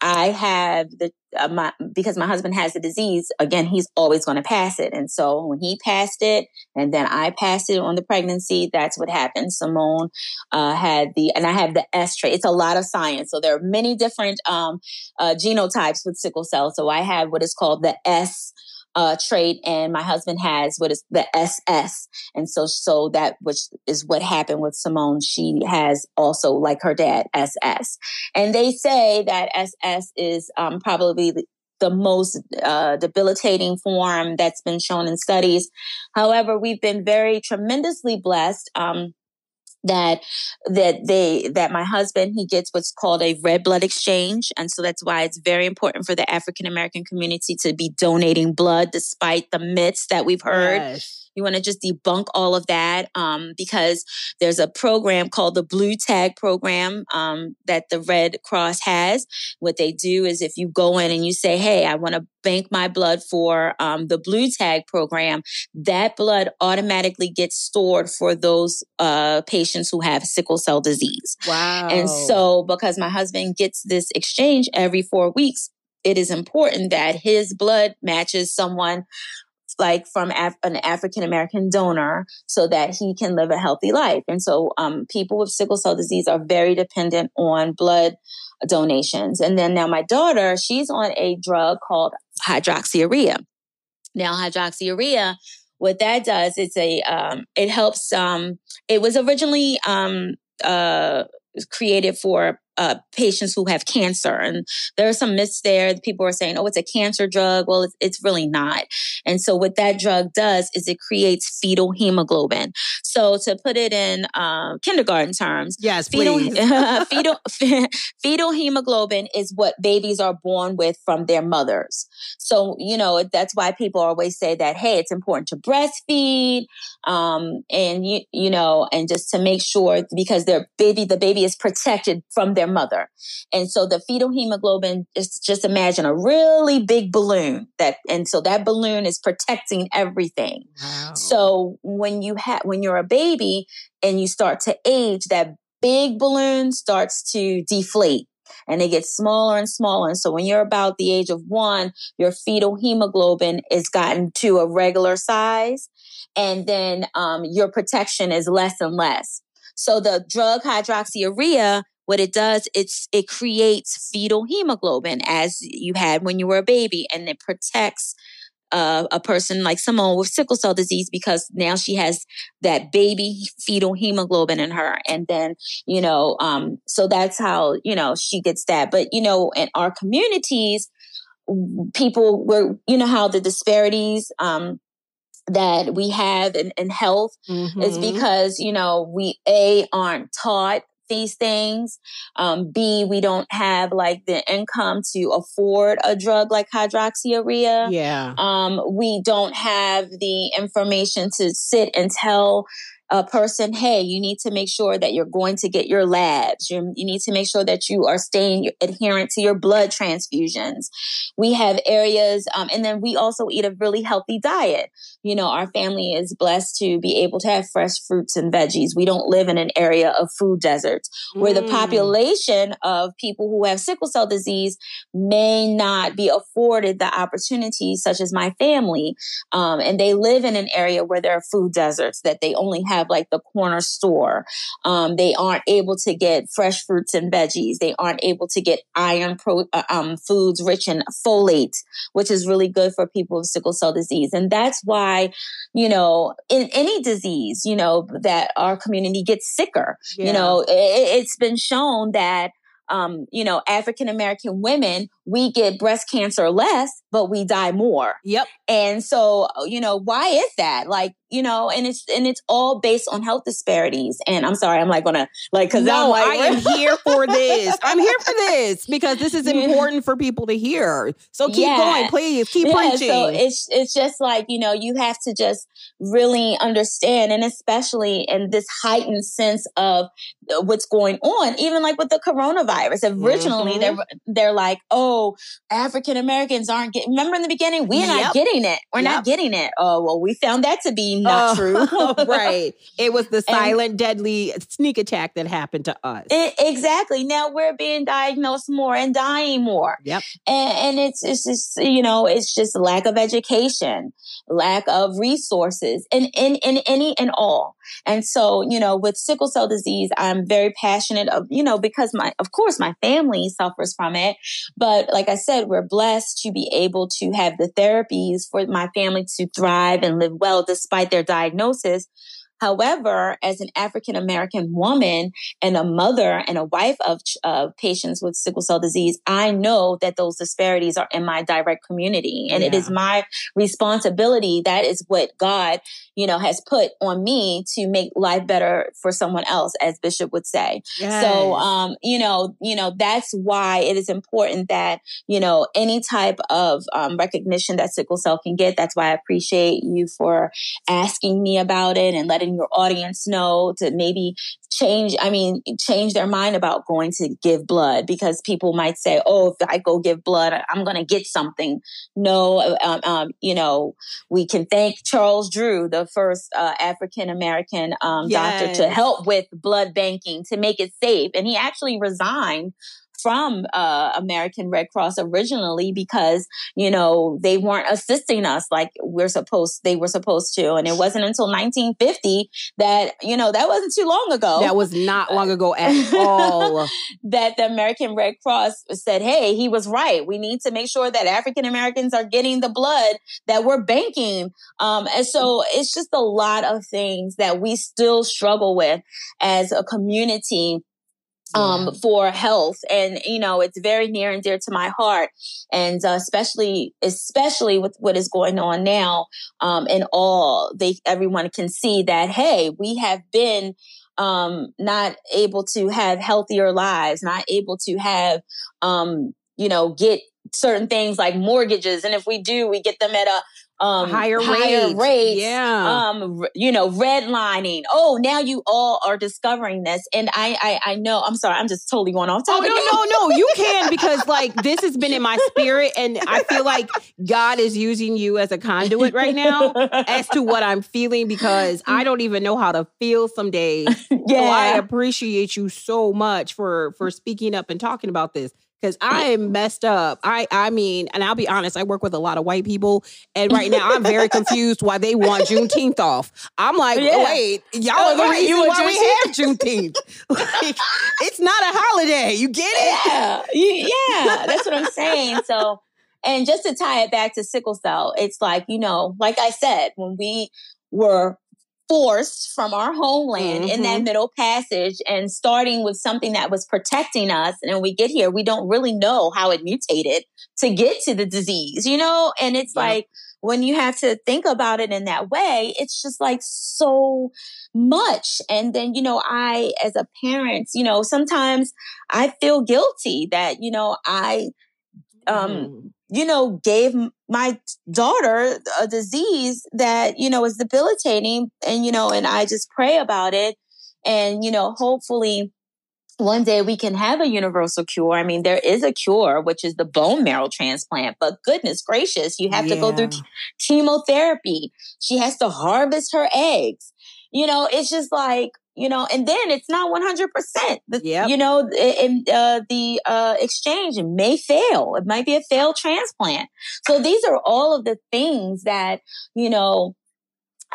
I have the uh, my because my husband has the disease again he's always going to pass it. And so when he passed it and then I passed it on the pregnancy that's what happened. Simone uh, had the and I have the S trait it's a lot of science. So there are many different um, uh, genotypes with sickle cell. So I have what is called the S uh, trait and my husband has what is the SS. And so, so that which is what happened with Simone. She has also like her dad SS. And they say that SS is um, probably the, most uh, debilitating form that's been shown in studies. However, we've been very tremendously blessed. Um, that that they that my husband he gets what's called a red blood exchange and so that's why it's very important for the african american community to be donating blood despite the myths that we've heard yes. You want to just debunk all of that um, because there's a program called the Blue Tag Program um, that the Red Cross has. What they do is if you go in and you say, "Hey, I want to bank my blood for um, the Blue Tag Program," that blood automatically gets stored for those uh, patients who have sickle cell disease. Wow! And so, because my husband gets this exchange every four weeks, it is important that his blood matches someone like from Af- an African American donor so that he can live a healthy life. And so um, people with sickle cell disease are very dependent on blood donations. And then now my daughter, she's on a drug called hydroxyurea. Now hydroxyurea, what that does, it's a um, it helps. Um, it was originally um, uh, created for uh, patients who have cancer. And there are some myths there. People are saying, oh, it's a cancer drug. Well, it's, it's really not. And so what that drug does is it creates fetal hemoglobin. So to put it in uh, kindergarten terms, yes, fetal, please. *laughs* *laughs* fetal, *laughs* fetal hemoglobin is what babies are born with from their mothers. So, you know, that's why people always say that, hey, it's important to breastfeed. Um, and you, you know, and just to make sure because their baby, the baby is protected from their mother. And so the fetal hemoglobin is just imagine a really big balloon that, and so that balloon is protecting everything. Wow. So when you have, when you're a baby and you start to age, that big balloon starts to deflate and it gets smaller and smaller. And so when you're about the age of one, your fetal hemoglobin is gotten to a regular size. And then um, your protection is less and less. So the drug hydroxyurea, what it does, it's it creates fetal hemoglobin as you had when you were a baby, and it protects uh, a person like Simone with sickle cell disease because now she has that baby fetal hemoglobin in her. And then, you know, um, so that's how, you know, she gets that. But, you know, in our communities, people were, you know, how the disparities, um, that we have in, in health mm-hmm. is because, you know, we A, aren't taught these things. Um, B, we don't have like the income to afford a drug like hydroxyurea. Yeah. Um, we don't have the information to sit and tell a person, hey, you need to make sure that you're going to get your labs. you you need to make sure that you are staying adherent to your blood transfusions. We have areas, um, and then we also eat a really healthy diet. You know, our family is blessed to be able to have fresh fruits and veggies. We don't live in an area of food deserts where the mm. population of people who have sickle cell disease may not be afforded the opportunities, such as my family. Um, and they live in an area where there are food deserts that they only have have like the corner store. Um, they aren't able to get fresh fruits and veggies. They aren't able to get iron pro, uh, um, foods rich in folate, which is really good for people with sickle cell disease. And that's why, you know, in any disease, you know, that our community gets sicker. Yeah. You know, it, it's been shown that um, you know, African American women, we get breast cancer less, but we die more. Yep. And so, you know, why is that? Like, you know, and it's and it's all based on health disparities. And I'm sorry, I'm like gonna like because no, like, I am here for this. I'm here for this because this is *laughs* important for people to hear. So keep yeah. going, please keep yeah, preaching. So it's it's just like you know you have to just really understand, and especially in this heightened sense of what's going on, even like with the coronavirus. Originally, mm-hmm. they're they're like, oh, African Americans aren't getting. Remember in the beginning, we're yep. not getting it. We're yep. not getting it. Oh well, we found that to be not oh, true. *laughs* Oh, right. It was the silent, and, deadly sneak attack that happened to us. It, exactly. Now we're being diagnosed more and dying more. Yep. And, and it's it's just you know it's just lack of education, lack of resources, and in in any and all. And so you know with sickle cell disease, I'm very passionate of you know because my of course my family suffers from it, but like I said, we're blessed to be able to have the therapies for my family to thrive and live well despite their diagnosis. However, as an African American woman and a mother and a wife of patients with sickle cell disease, I know that those disparities are in my direct community. And yeah. it is my responsibility. That is what God, you know, has put on me to make life better for someone else, as Bishop would say. Yes. So, um, you know, you know, that's why it is important that, you know, any type of um, recognition that sickle cell can get. That's why I appreciate you for asking me about it and letting letting your audience know to maybe change i mean change their mind about going to give blood because people might say oh if i go give blood i'm going to get something no um, um, you know we can thank charles drew the first uh, african american um, yes. doctor to help with blood banking to make it safe and he actually resigned from uh, American Red Cross originally because you know they weren't assisting us like we're supposed they were supposed to, and it wasn't until 1950 that you know that wasn't too long ago. That was not long ago at *laughs* all. that the American Red Cross said, "Hey, he was right. We need to make sure that African Americans are getting the blood that we're banking." Um, and so it's just a lot of things that we still struggle with as a community um, for health. And, you know, it's very near and dear to my heart. And uh, especially, especially with what is going on now, um, and all they, everyone can see that, hey, we have been, um, not able to have healthier lives, not able to have, um, you know, get certain things like mortgages. And if we do, we get them at a, um, higher, higher rates. rates. Yeah. Um, you know, redlining. Oh, now you all are discovering this. And I, I, I know, I'm sorry, I'm just totally going off topic. Oh no, no, no! You can because like this has been in my spirit, and I feel like God is using you as a conduit right now as to what I'm feeling because I don't even know how to feel some days. *laughs* So I appreciate you so much for for speaking up and talking about this because I am messed up. I I mean, and I'll be honest, I work with a lot of white people, and right now I'm very confused why they want Juneteenth off. I'm like, Yeah. wait, y'all Oh, are the right, you reason why we have Juneteenth. *laughs* like, it's not a holiday. You get it? yeah, yeah, that's what I'm saying. So, and just to tie it back to sickle cell, it's like, you know, like I said, when we were forced from our homeland in that Mhm. middle passage and starting with something that was protecting us, and we get here, we don't really know how it mutated to get to the disease, you know? And it's Yeah. like, when you have to think about it in that way, it's just like so much. And then, you know, I, as a parent, you know, sometimes I feel guilty that, you know, I, um, Mhm. You know, gave my daughter a disease that, you know, is debilitating. And, you know, and I just pray about it. And, you know, hopefully one day we can have a universal cure. I mean, there is a cure, which is the bone marrow transplant, but goodness gracious, you have to go through chemotherapy. She has to harvest her eggs. You know, it's just like, you know, and then it's not 100%. The, Yep. You know, and uh, the uh, exchange It may fail. It might be a failed transplant. So these are all of the things that, you know,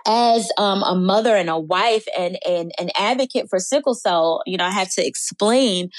as um, a mother and a wife and, and an advocate for sickle cell, you know, I have to explain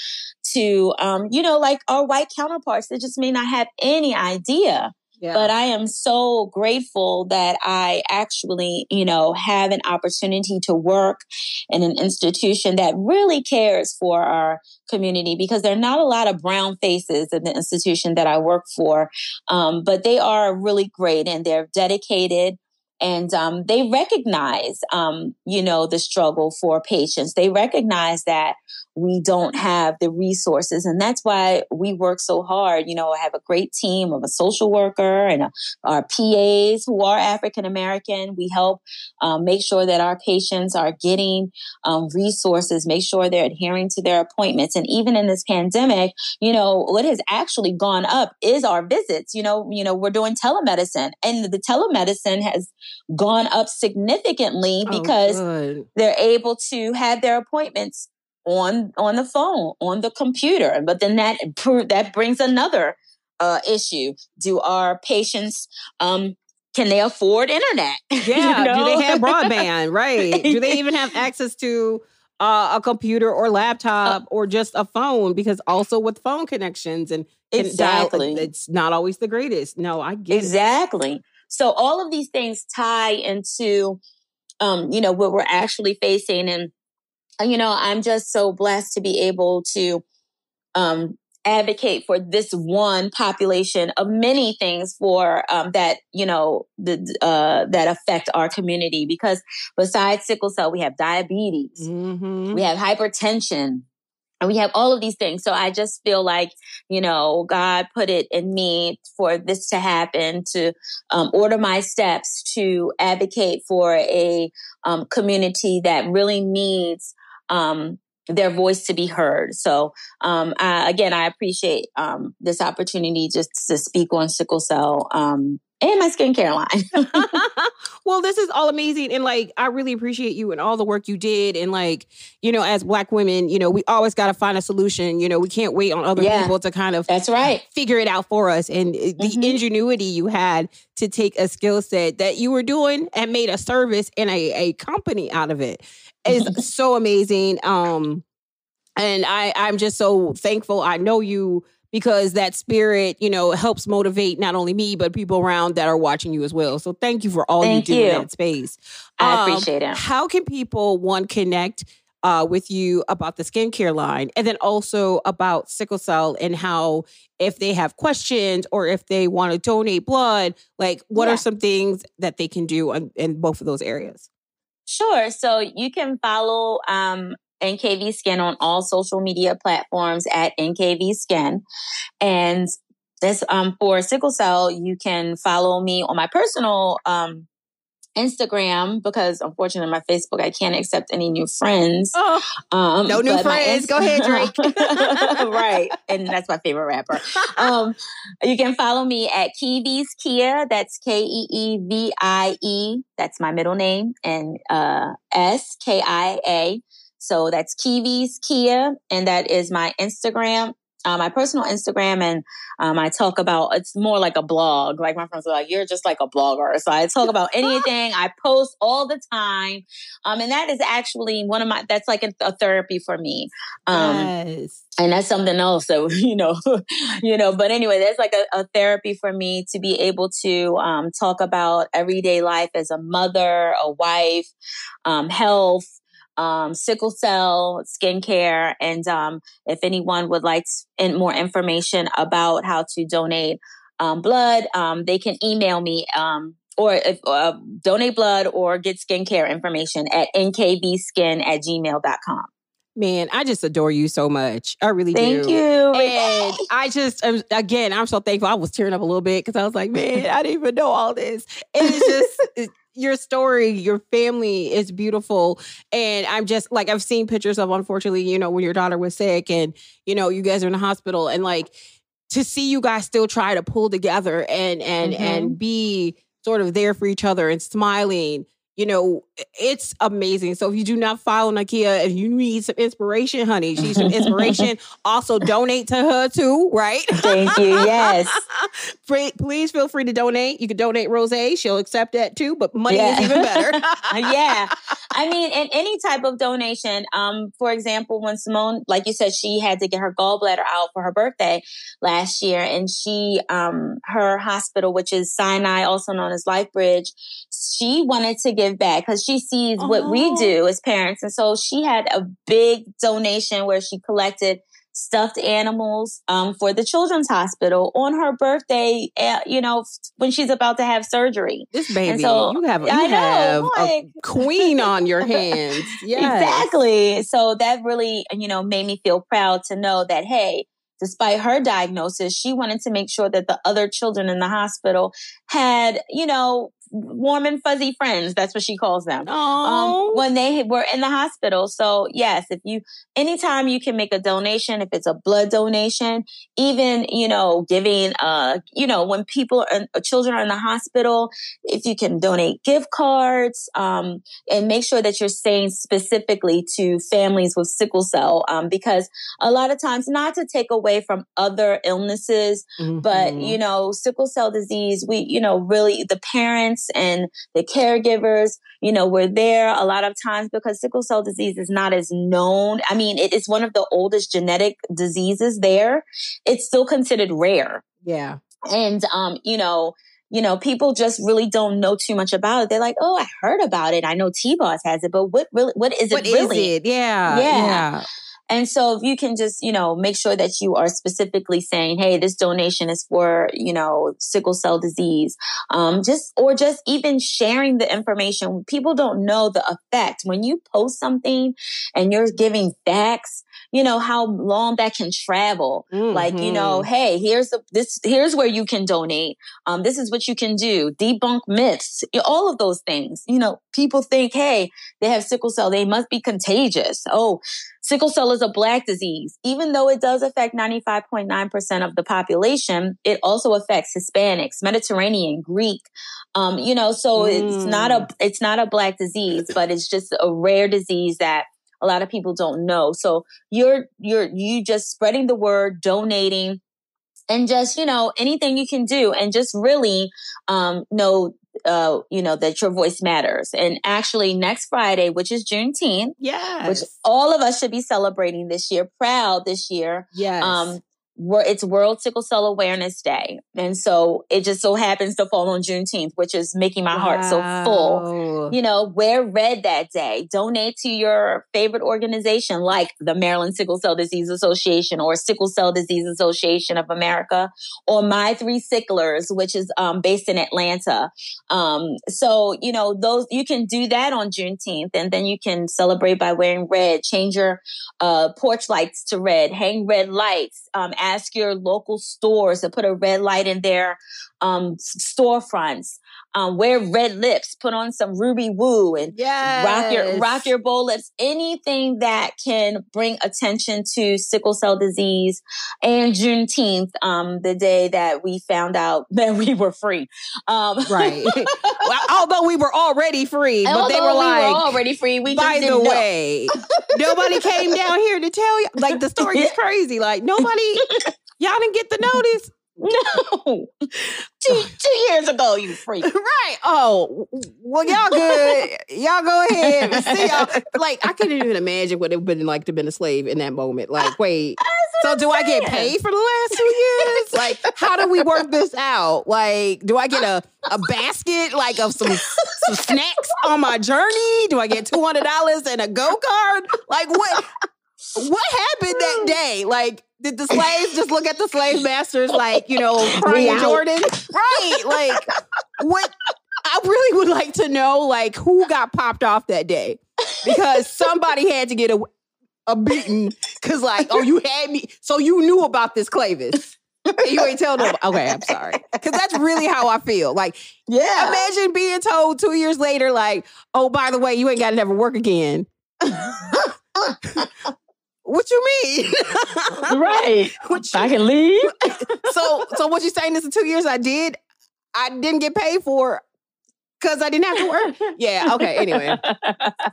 to, um, you know, like our white counterparts that just may not have any idea But I am so grateful that I actually, you know, have an opportunity to work in an institution that really cares for our community because there are not a lot of brown faces in the institution that I work for. Um, but they are really great and they're dedicated and um, they recognize, um, you know, the struggle for patients. They recognize that we don't have the resources, and that's why we work so hard. You know, I have a great team of a social worker and a, our PAs who are African American. We help um, make sure that our patients are getting um, resources, make sure they're adhering to their appointments, and even in this pandemic, you know, what has actually gone up is our visits. You know, you know, we're doing telemedicine, and the telemedicine has gone up significantly Oh, because good. they're able to have their appointments on on the phone on the computer but then that that brings another uh, issue do our patients um can they afford internet *laughs* Yeah. You Do they have broadband? Right. *laughs* Do they even have access to uh, a computer or laptop or just a phone? Because also with phone connections and dial- exactly it's not always the greatest. No, I get it. So all of these things tie into um you know what we're actually facing. And you know i'm just so blessed to be able to um advocate for this one population of many things for um, that you know the uh, that affect our community. Because besides sickle cell we have diabetes. Mhm. we have hypertension and we have all of these things. So i just feel like you know god put it in me for this to happen to um, order my steps to advocate for a um, community that really needs um, their voice to be heard. So um, I, again i appreciate um, this opportunity just to speak on sickle cell um, and my skincare line *laughs* well, this is all amazing. And like, I really appreciate you and all the work you did. And like, you know, as black women, you know, we always got to find a solution. You know, we can't wait on other Yeah. people to kind of that's right figure it out for us. And uh, the Mhm. ingenuity you had to take a skill set that you were doing and made a service and a, a company out of it is so amazing. Um, and I, I'm just so thankful. I know you because that spirit, you know, helps motivate not only me, but people around that are watching you as well. So thank you for all Thank you do in that space. i Um, appreciate it How can people one connect uh, with you about the skincare line and then also about sickle cell and how if they have questions or if they want to donate blood, like what Yeah. are some things that they can do on, in both of those areas? Sure. So you can follow um, NKV Skin on all social media platforms at NKV Skin. And this um, for sickle cell, you can follow me on my personal um, Instagram because unfortunately my Facebook I can't accept any new friends. Oh, Um, No new friends. Go ahead, Drake. *laughs* right, and that's my favorite rapper. *laughs* Um, you can follow me at Keevies Kia. That's K E E V I E. That's my middle name, and uh, S K I A. So that's Keevies Kia, and that is my Instagram. Uh, my personal Instagram, and um, I talk about it's more like a blog. Like my friends are like, "You're just like a blogger." So I talk about anything. I post all the time, um, and that is actually one of my. That's like a, a therapy for me. Um, yes. and that's something else so *laughs* you know you know but anyway that's like a, a therapy for me to be able to um, talk about everyday life as a mother a wife um, health um, sickle cell skincare and um, if anyone would like in more information about how to donate um, blood um, they can email me um, or if, uh, donate blood or get skincare information at nkvskin at gmail.com Man, I just adore you so much. I really thank do. you And I just, um, again, I'm so thankful. I was tearing up a little bit because I was like, man, I didn't even know all this. And it's just it- your story, your family is beautiful. And I'm just like, I've seen pictures of, unfortunately, you know, when your daughter was sick and, you know, you guys are in the hospital and like to see you guys still try to pull together and, and, Mhm. and be sort of there for each other and smiling. You know, it's amazing. So if you do not follow Nikia, if you need some inspiration, honey, she's some *laughs* inspiration. also, donate to her too, right? Thank you. Yes. *laughs* Please feel free to donate. You can donate Rose. She'll accept that too, but money Yeah. is even better. *laughs* yeah. I mean, in any type of donation, um, for example, when Simone, like you said, she had to get her gallbladder out for her birthday last year, and she, um, her hospital, which is Sinai, also known as LifeBridge, she wanted to give back because she sees what we do as parents, and so she had a big donation where she collected stuffed animals um, for the children's hospital on her birthday uh, you know when she's about to have surgery This baby, so, you have, you I know, have like- a queen on your *laughs* hands. Yes. Exactly. So that really, you know, made me feel proud to know that, hey, despite her diagnosis, she wanted to make sure that the other children in the hospital had, you know, warm and fuzzy friends. That's what she calls them. Oh, Um, when they were in the hospital. So yes, if you, anytime you can make a donation, if it's a blood donation, even, you know, giving, uh, you know, when people are, children are in the hospital, if you can donate gift cards, um, and make sure that you're saying specifically to families with sickle cell, um, because a lot of times, not to take away from other illnesses, but Mhm. you know, sickle cell disease, we, you know, really the parents and the caregivers, you know, we're there a lot of times because sickle cell disease is not as known. I mean, it is one of the oldest genetic diseases there. It's still considered rare. yeah. And, um, you know, you know, people just really don't know too much about it. They're like, oh, I heard about it. I know T-Boz has it, but what really, what is What it is really? it? Yeah. Yeah. Yeah. And so if you can just, you know, make sure that you are specifically saying, hey, this donation is for, you know, sickle cell disease. Um, just, or just even sharing the information. People don't know the effect. When you post something and you're giving facts, you know, how long that can travel. Like, you know, Mhm. hey, here's the, this, here's where you can donate. Um, this is what you can do. Debunk myths, all of those things. You know, people think, hey, they have sickle cell. They must be contagious. Oh, sickle cell is a black disease. Even though it does affect 95.9% of the population, it also affects Hispanics, Mediterranean, Greek. Um, you know, so it's not a, it's not a black disease, but it's just a rare disease that a lot of people don't know. So you're, you're, you just spreading the word, donating, and just, you know, anything you can do and just really, um, know, uh, you know, that your voice matters. And actually next Friday, which is Juneteenth, yeah, which all of us should be celebrating this year, proud this year. yes. Um, it's World Sickle Cell Awareness Day, and so it just so happens to fall on Juneteenth, which is making my heart so full. You know, wear red that day. Donate to your favorite organization like the Maryland Sickle Cell Disease Association or Sickle Cell Disease Association of America or My Three Sicklers, which is um, based in Atlanta. Um, so, you know, those, you can do that on Juneteenth and then you can celebrate by wearing red, change your uh, porch lights to red, hang red lights, um, ask your local stores to put a red light in their um, storefronts. Um, wear red lips, put on some ruby woo and Yes. rock your rock your bowl lips anything that can bring attention to sickle cell disease and juneteenth um the day that we found out *laughs* that we were free um Right. *laughs* well, although we were already free, but they were we like, already free we by the know. way, nobody came down here to tell you. Like the story *laughs* is crazy. Like nobody, y'all didn't get the notice. No *laughs* two, two years ago you freak *laughs* Right. Oh, well, y'all good. *laughs* y'all go ahead. See y'all. Like, I couldn't even imagine what it would have been like to been a slave in that moment. Like, wait. So do I get paid for the last two years? Like, how do we work this out? Like, do I get a, a basket like of some some snacks on my journey? Do I get two hundred dollars and a go card? Like, what what happened that day? Like, did the slaves just look at the slave *laughs* masters like, you know, crying. Jordan? Right. Like, what *laughs* I really would like to know, like, who got popped off that day? Because somebody had to get a, a beating. Cause like, oh, you had me. So you knew about this Clavis. And you ain't tell them. Okay, I'm sorry. Cause that's really how I feel. Like, yeah imagine being told two years later, like, oh, by the way, you ain't gotta never work again. *laughs* What you mean? right *laughs* What you- i can leave *laughs* so so what you saying is the two years I did, I didn't get paid for because I didn't have to work. Yeah, okay. Anyway,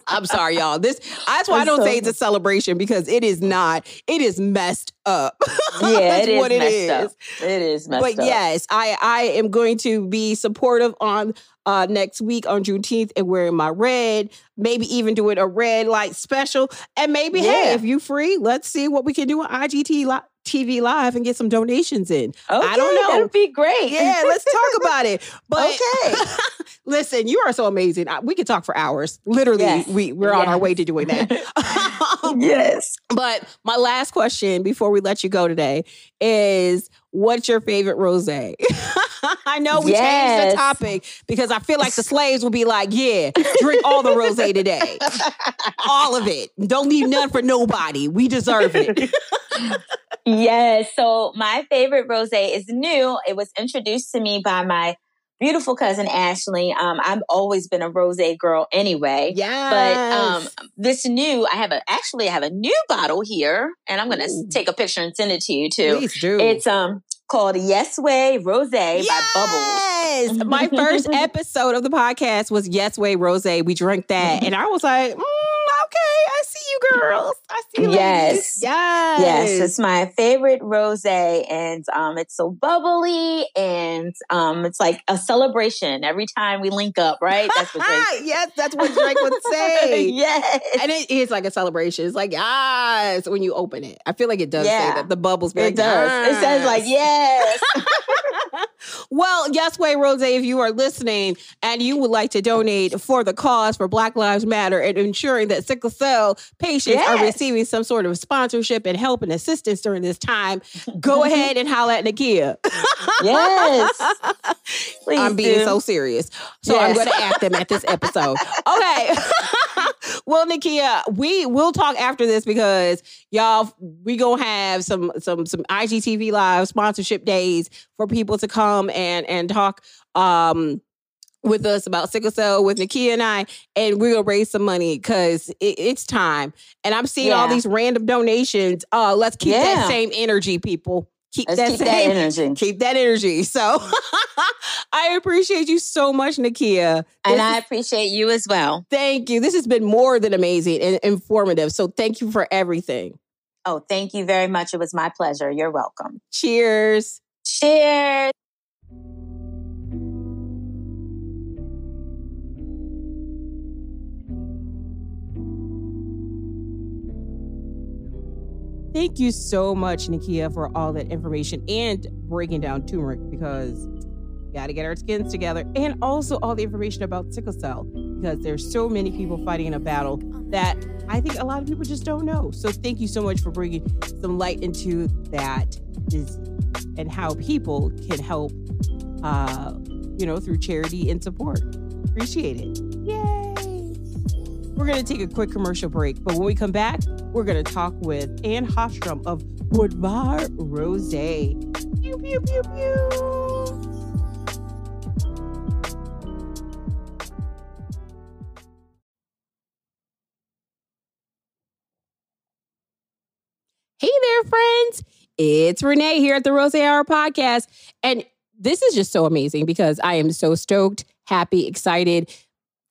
I'm sorry, y'all. This that's why I don't so- say it's a celebration because it is not. It is messed up. *laughs* yeah that's it is what it messed is. up it is messed up. But up yes, I I am going to be supportive on uh next week on Juneteenth and wearing my red, maybe even doing a red light special. And maybe, hey, if you free, let's see what we can do on IGT li- TV live and get some donations in. okay, don't know. that'd be great Yeah, let's talk about it. *laughs* But okay *laughs* listen, you are so amazing. I- We could talk for hours. Literally, Yes. we, we're on our way to doing that. *laughs* yes but my last question before we let you go today is what's your favorite rose? *laughs* I know we changed the topic because I feel like the *laughs* slaves will be like, yeah, drink all the rose today. *laughs* all of it. Don't leave none for nobody. We deserve it. Yes. So my favorite rose is new. It was introduced to me by my beautiful cousin Ashley. Um, I've always been a rose girl anyway. Yeah. But um, this new, I have a actually I have a new bottle here, and I'm gonna Ooh. take a picture and send it to you too. please do. It's um called Yes Way Rose by Bubbles. Yes. My first *laughs* episode of the podcast was Yes Way Rose. We drank that. *laughs* And I was like, mm, okay, I see you girls. I see you. Yes. ladies. Yes. Yes, it's my favorite rose, and um, it's so bubbly, and um, it's like a celebration every time we link up. Right? That's what Drake. *laughs* yes, that's what Drake would say. *laughs* yes. And it is like a celebration. It's like, yes, when you open it. I feel like it does say Yeah. that. The bubbles It like, does. It says like yes. *laughs* yes. Well, yes, way, Rose, if you are listening and you would like to donate for the cause for Black Lives Matter and ensuring that sickle cell patients are receiving some sort of sponsorship and help and assistance during this time, go mm-hmm. ahead and holler at Nikia. yes. *laughs* Please I'm being do. so serious. So I'm going to act them at this episode. Okay. *laughs* well, Nikia, we will talk after this because y'all, we gonna have some some some IGTV live sponsorship days for people to come and and talk um with us about sickle cell with Nikia and I, and we're gonna raise some money because it, it's time. And I'm seeing all these random donations. Uh, let's keep that same energy, people. Keep that keep that same *laughs* energy. keep that energy. So *laughs* I appreciate you so much, Nikia. And I appreciate you as well. thank you. This has been more than amazing and informative. So thank you for everything. Oh, thank you very much. It was my pleasure. You're welcome. Cheers. Cheers. Thank you so much, Nikia, for all that information and breaking down turmeric because got to get our skins together and also all the information about sickle cell because there's so many people fighting in a battle that I think a lot of people just don't know. So thank you so much for bringing some light into that and how people can help, uh, you know, through charity and support. Appreciate it. Yay! We're going to take a quick commercial break, but when we come back, we're going to talk with Ann Hafström of Bodvár Rosé. Pew, pew, pew, pew. Hey there, friends. It's Renee here at the Rose Hour podcast. And this is just so amazing because I am so stoked, happy, excited,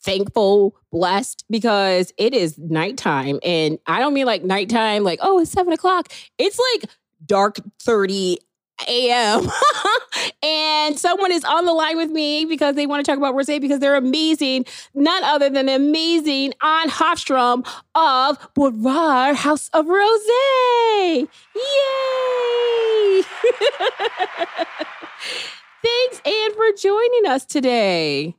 thankful, blessed because it is nighttime. And I don't mean like nighttime, like, oh, it's seven o'clock. It's like dark 30 a.m. *laughs* and someone is on the line with me because they want to talk about Rose because they're amazing. None other than the amazing Ann Hafström of Bodvár House of Rose. Yay! *laughs* Thanks, Ann, for joining us today.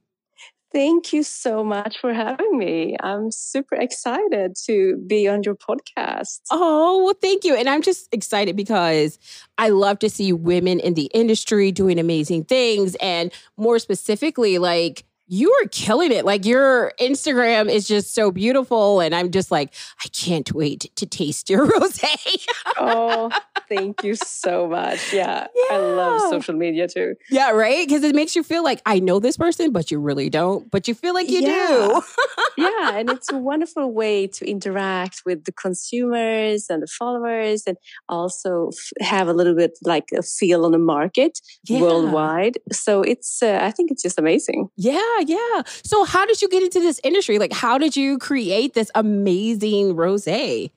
Thank you so much for having me. I'm super excited to be on your podcast. Oh, well, thank you. And I'm just excited because I love to see women in the industry doing amazing things. And more specifically, like, you are killing it. Like your Instagram is just so beautiful. And I'm just like, I can't wait to taste your *laughs* rose. oh, thank you so much. Yeah, yeah, I love social media too. Yeah, right? Because it makes you feel like I know this person, but you really don't. But you feel like you yeah. do. *laughs* yeah, and it's a wonderful way to interact with the consumers and the followers and also f- have a little bit like a feel on the market yeah. worldwide. So it's, uh, I think it's just amazing. Yeah, yeah. So how did you get into this industry? Like how did you create this amazing rosé?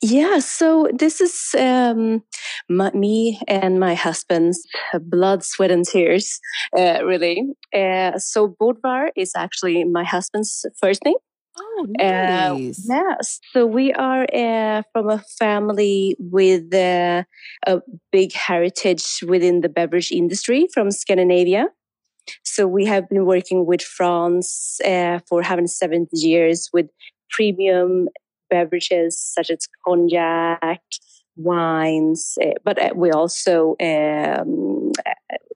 Yeah, so this is um, my, me and my husband's blood, sweat, and tears, uh, really. Uh, so Bodvár is actually my husband's first name. Oh, nice. Uh, yes. So we are uh, from a family with uh, a big heritage within the beverage industry from Scandinavia. So we have been working with France uh, for having 70 years with premium beverages such as cognac, wines, uh, but uh, we also um,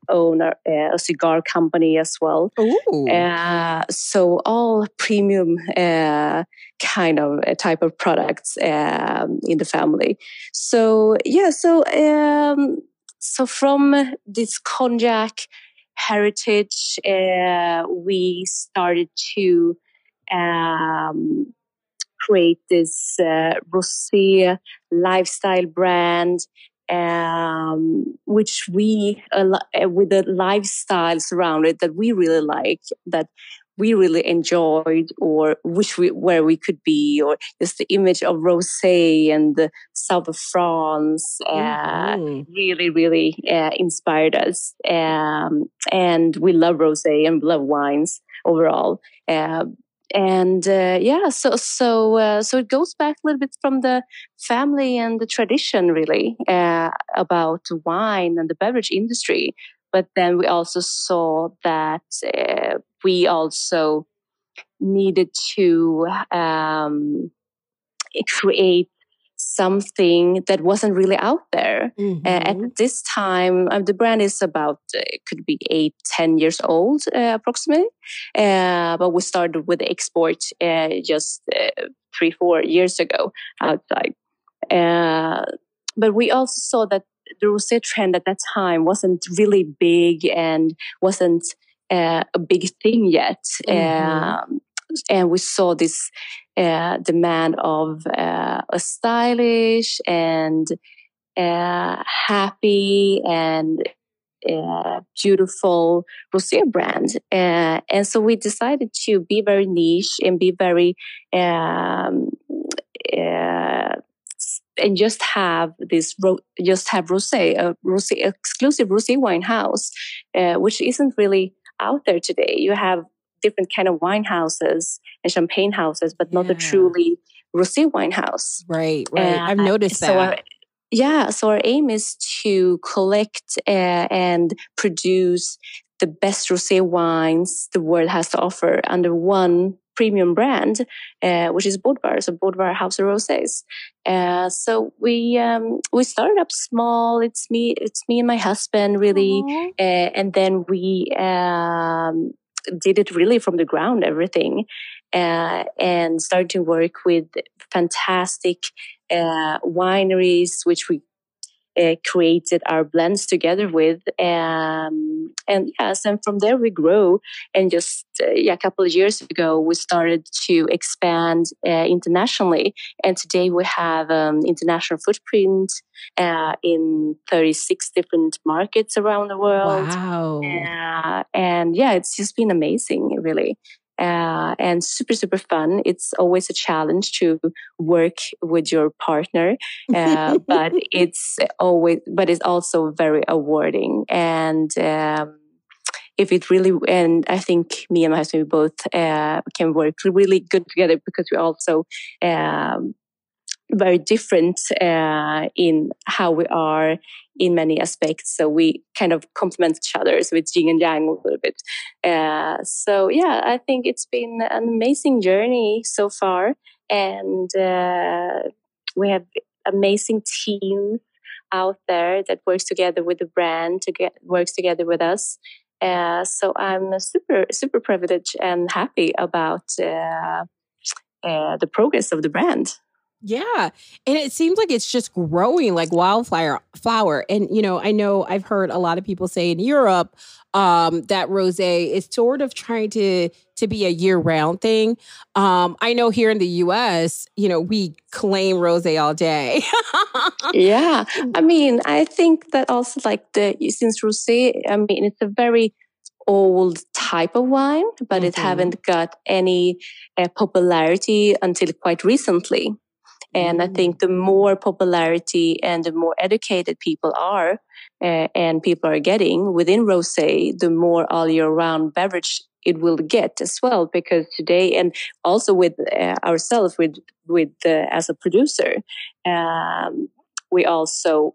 own a, a, cigar company as well. Uh, so all premium uh, kind of uh, type of products um, in the family. So yeah, so um, so from this cognac heritage, uh, we started to um, create this uh, rosé lifestyle brand, um, which we uh, with the lifestyle surrounded that we really like that we really enjoyed or wish we where we could be or just the image of rosé and the south of france uh, mm-hmm. really really uh, inspired us. Um, and we love rosé and love wines overall. Uh, and uh, yeah so so uh, so it goes back a little bit from the family and the tradition really uh, about wine and the beverage industry. But then we also saw that uh, we also needed to um, create something that wasn't really out there. Mm-hmm. uh, at this time uh, the brand is about uh, could be eight ten years old uh, approximately. Uh, but we started with export uh, just three four years ago outside. But we also saw that the rosé trend at that time wasn't really big and wasn't uh, a big thing yet. Mm-hmm. Um, and we saw this uh, demand of uh, a stylish and uh, happy and uh, beautiful rosé brand. Uh, and so we decided to be very niche and be very um, uh, and just have this ro- just have rosé a rosé exclusive rosé wine house uh, which isn't really out there today. You have different kind of wine houses and champagne houses but not yeah. a truly rosé wine house. Right right. I've noticed so that. Yeah, so our aim is to collect uh, and produce the best rosé wines the world has to offer under one premium brand, uh, which is Bodvár, so Bodvár House of Rosés. Uh, so we um, we started up small. It's me, it's me and my husband, really, uh, and then we um, did it really from the ground, everything, uh, and started to work with fantastic uh, wineries, which we uh, created our blends together with. Um, and yes, and from there we grow. And just uh, yeah, a couple of years ago, we started to expand uh, internationally. And today we have um, international footprint uh, in 36 different markets around the world. Wow. Uh, and yeah, it's just been amazing, really uh, and super super fun. It's always a challenge to work with your partner uh, *laughs* but it's always but it's also very awarding. And um, if it really and i think me and my husband both uh, can work really good together because we also um, very different uh, in how we are in many aspects. So we kind of complement each other. So it's yin and yang a little bit. Uh, so yeah, I think it's been an amazing journey so far, and uh, we have amazing team out there that works together with the brand to get works together with us. Uh, so I'm super super privileged and happy about uh, uh, the progress of the brand. Yeah. And it seems like it's just growing like wildfire flower. And you know, I know I've heard a lot of people say in Europe um, that rosé is sort of trying to to be a year-round thing. Um, I know here in the US, you know, we claim rosé all day. *laughs* yeah. I mean, I think that also like the since rosé, I mean, it's a very old type of wine, but mm-hmm. it haven't got any uh, popularity until quite recently. And I think the more popularity and the more educated people are, uh, and people are getting within rosé, the more all year round beverage it will get as well. Because today, and also with uh, ourselves, with with uh, as a producer, um, we also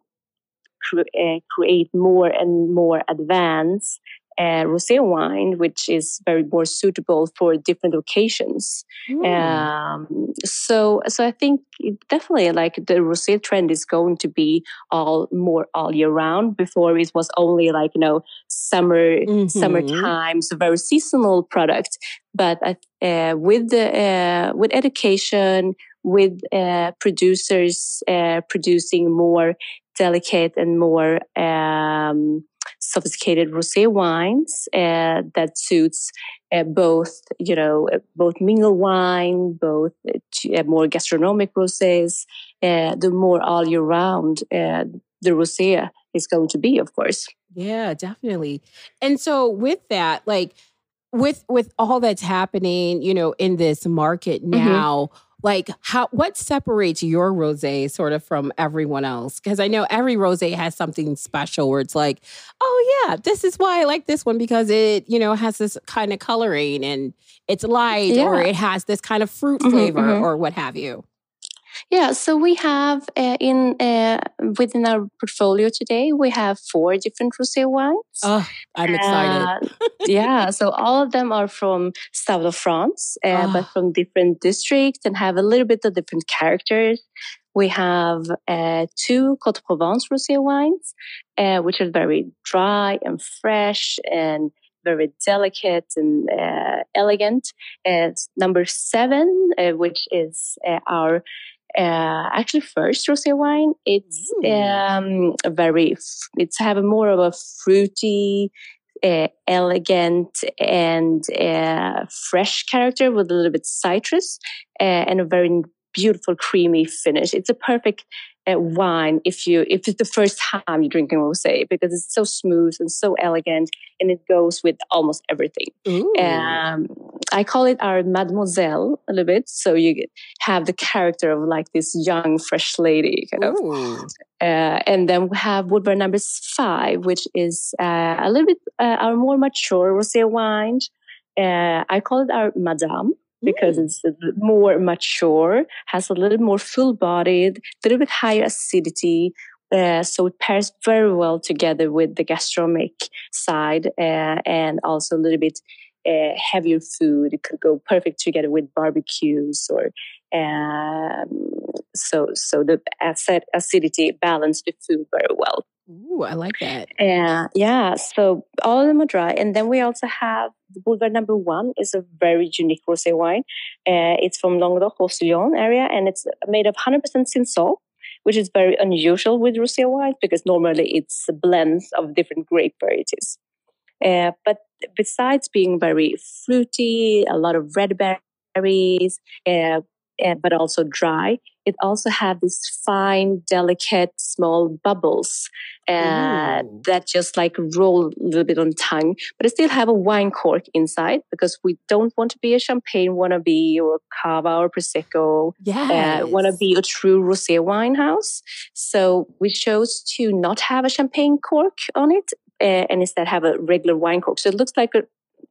cre- create more and more advanced uh, rosé wine, which is very more suitable for different occasions. Mm. Um, so, so I think definitely like the rosé trend is going to be all more all year round. Before it was only like you know summer, mm-hmm. summertime, so very seasonal product. But uh, with the uh, with education, with uh, producers uh, producing more delicate and more um, sophisticated rosé wines uh, that suits uh, both, you know, uh, both mingle wine, both uh, more gastronomic rosés, uh, the more all year round uh, the rosé is going to be, of course. Yeah, definitely. And so with that, like with with all that's happening, you know, in this market mm-hmm. now. Mm-hmm like how what separates your rosé sort of from everyone else because i know every rosé has something special where it's like oh yeah this is why i like this one because it you know has this kind of coloring and it's light yeah. or it has this kind of fruit mm-hmm, flavor mm-hmm. or what have you yeah, so we have uh, in uh, within our portfolio today we have four different rosé wines. Oh, I'm excited! Uh, *laughs* yeah, so all of them are from south of France, oh. but from different districts and have a little bit of different characters. We have uh, two Cote Provence rosé wines, uh, which are very dry and fresh and very delicate and uh, elegant. It's number seven, uh, which is uh, our uh, actually first rosé wine. It's um, very it's have a more of a fruity, uh, elegant and uh, fresh character with a little bit citrus uh, and a very beautiful creamy finish. It's a perfect uh, wine if you if it's the first time you're drinking rosé because it's so smooth and so elegant and it goes with almost everything. Um, I call it our mademoiselle a little bit, so you have the character of like this young fresh lady kind Ooh. of. Uh, and then we have Bodvár number five, which is uh, a little bit uh, our more mature rosé wine. Uh, I call it our Madame because Mm. it's more mature, has a little more full bodied, a little bit higher acidity. Uh, so it pairs very well together with the gastronomic side uh, and also a little bit uh, heavier food. It could go perfect together with barbecues or um, so so the acid, acidity balanced the food very well. Ooh, I like that. Yeah, yeah, so all of them are dry. And then we also have the Bodvár number one is a very unique rosé wine. Uh, it's from Languedoc-Roussillon area and it's made of 100% Cinsault, which is very unusual with rosé wine because normally it's blends of different grape varieties. Uh, but besides being very fruity, a lot of red berries, uh, but also dry, it also had these fine, delicate, small bubbles uh, that just like roll a little bit on tongue, but it still have a wine cork inside because we don't want to be a champagne wannabe or a cava or prosecco. Yeah. Uh, want to be a true rosé wine house. So we chose to not have a champagne cork on it uh, and instead have a regular wine cork. So it looks like a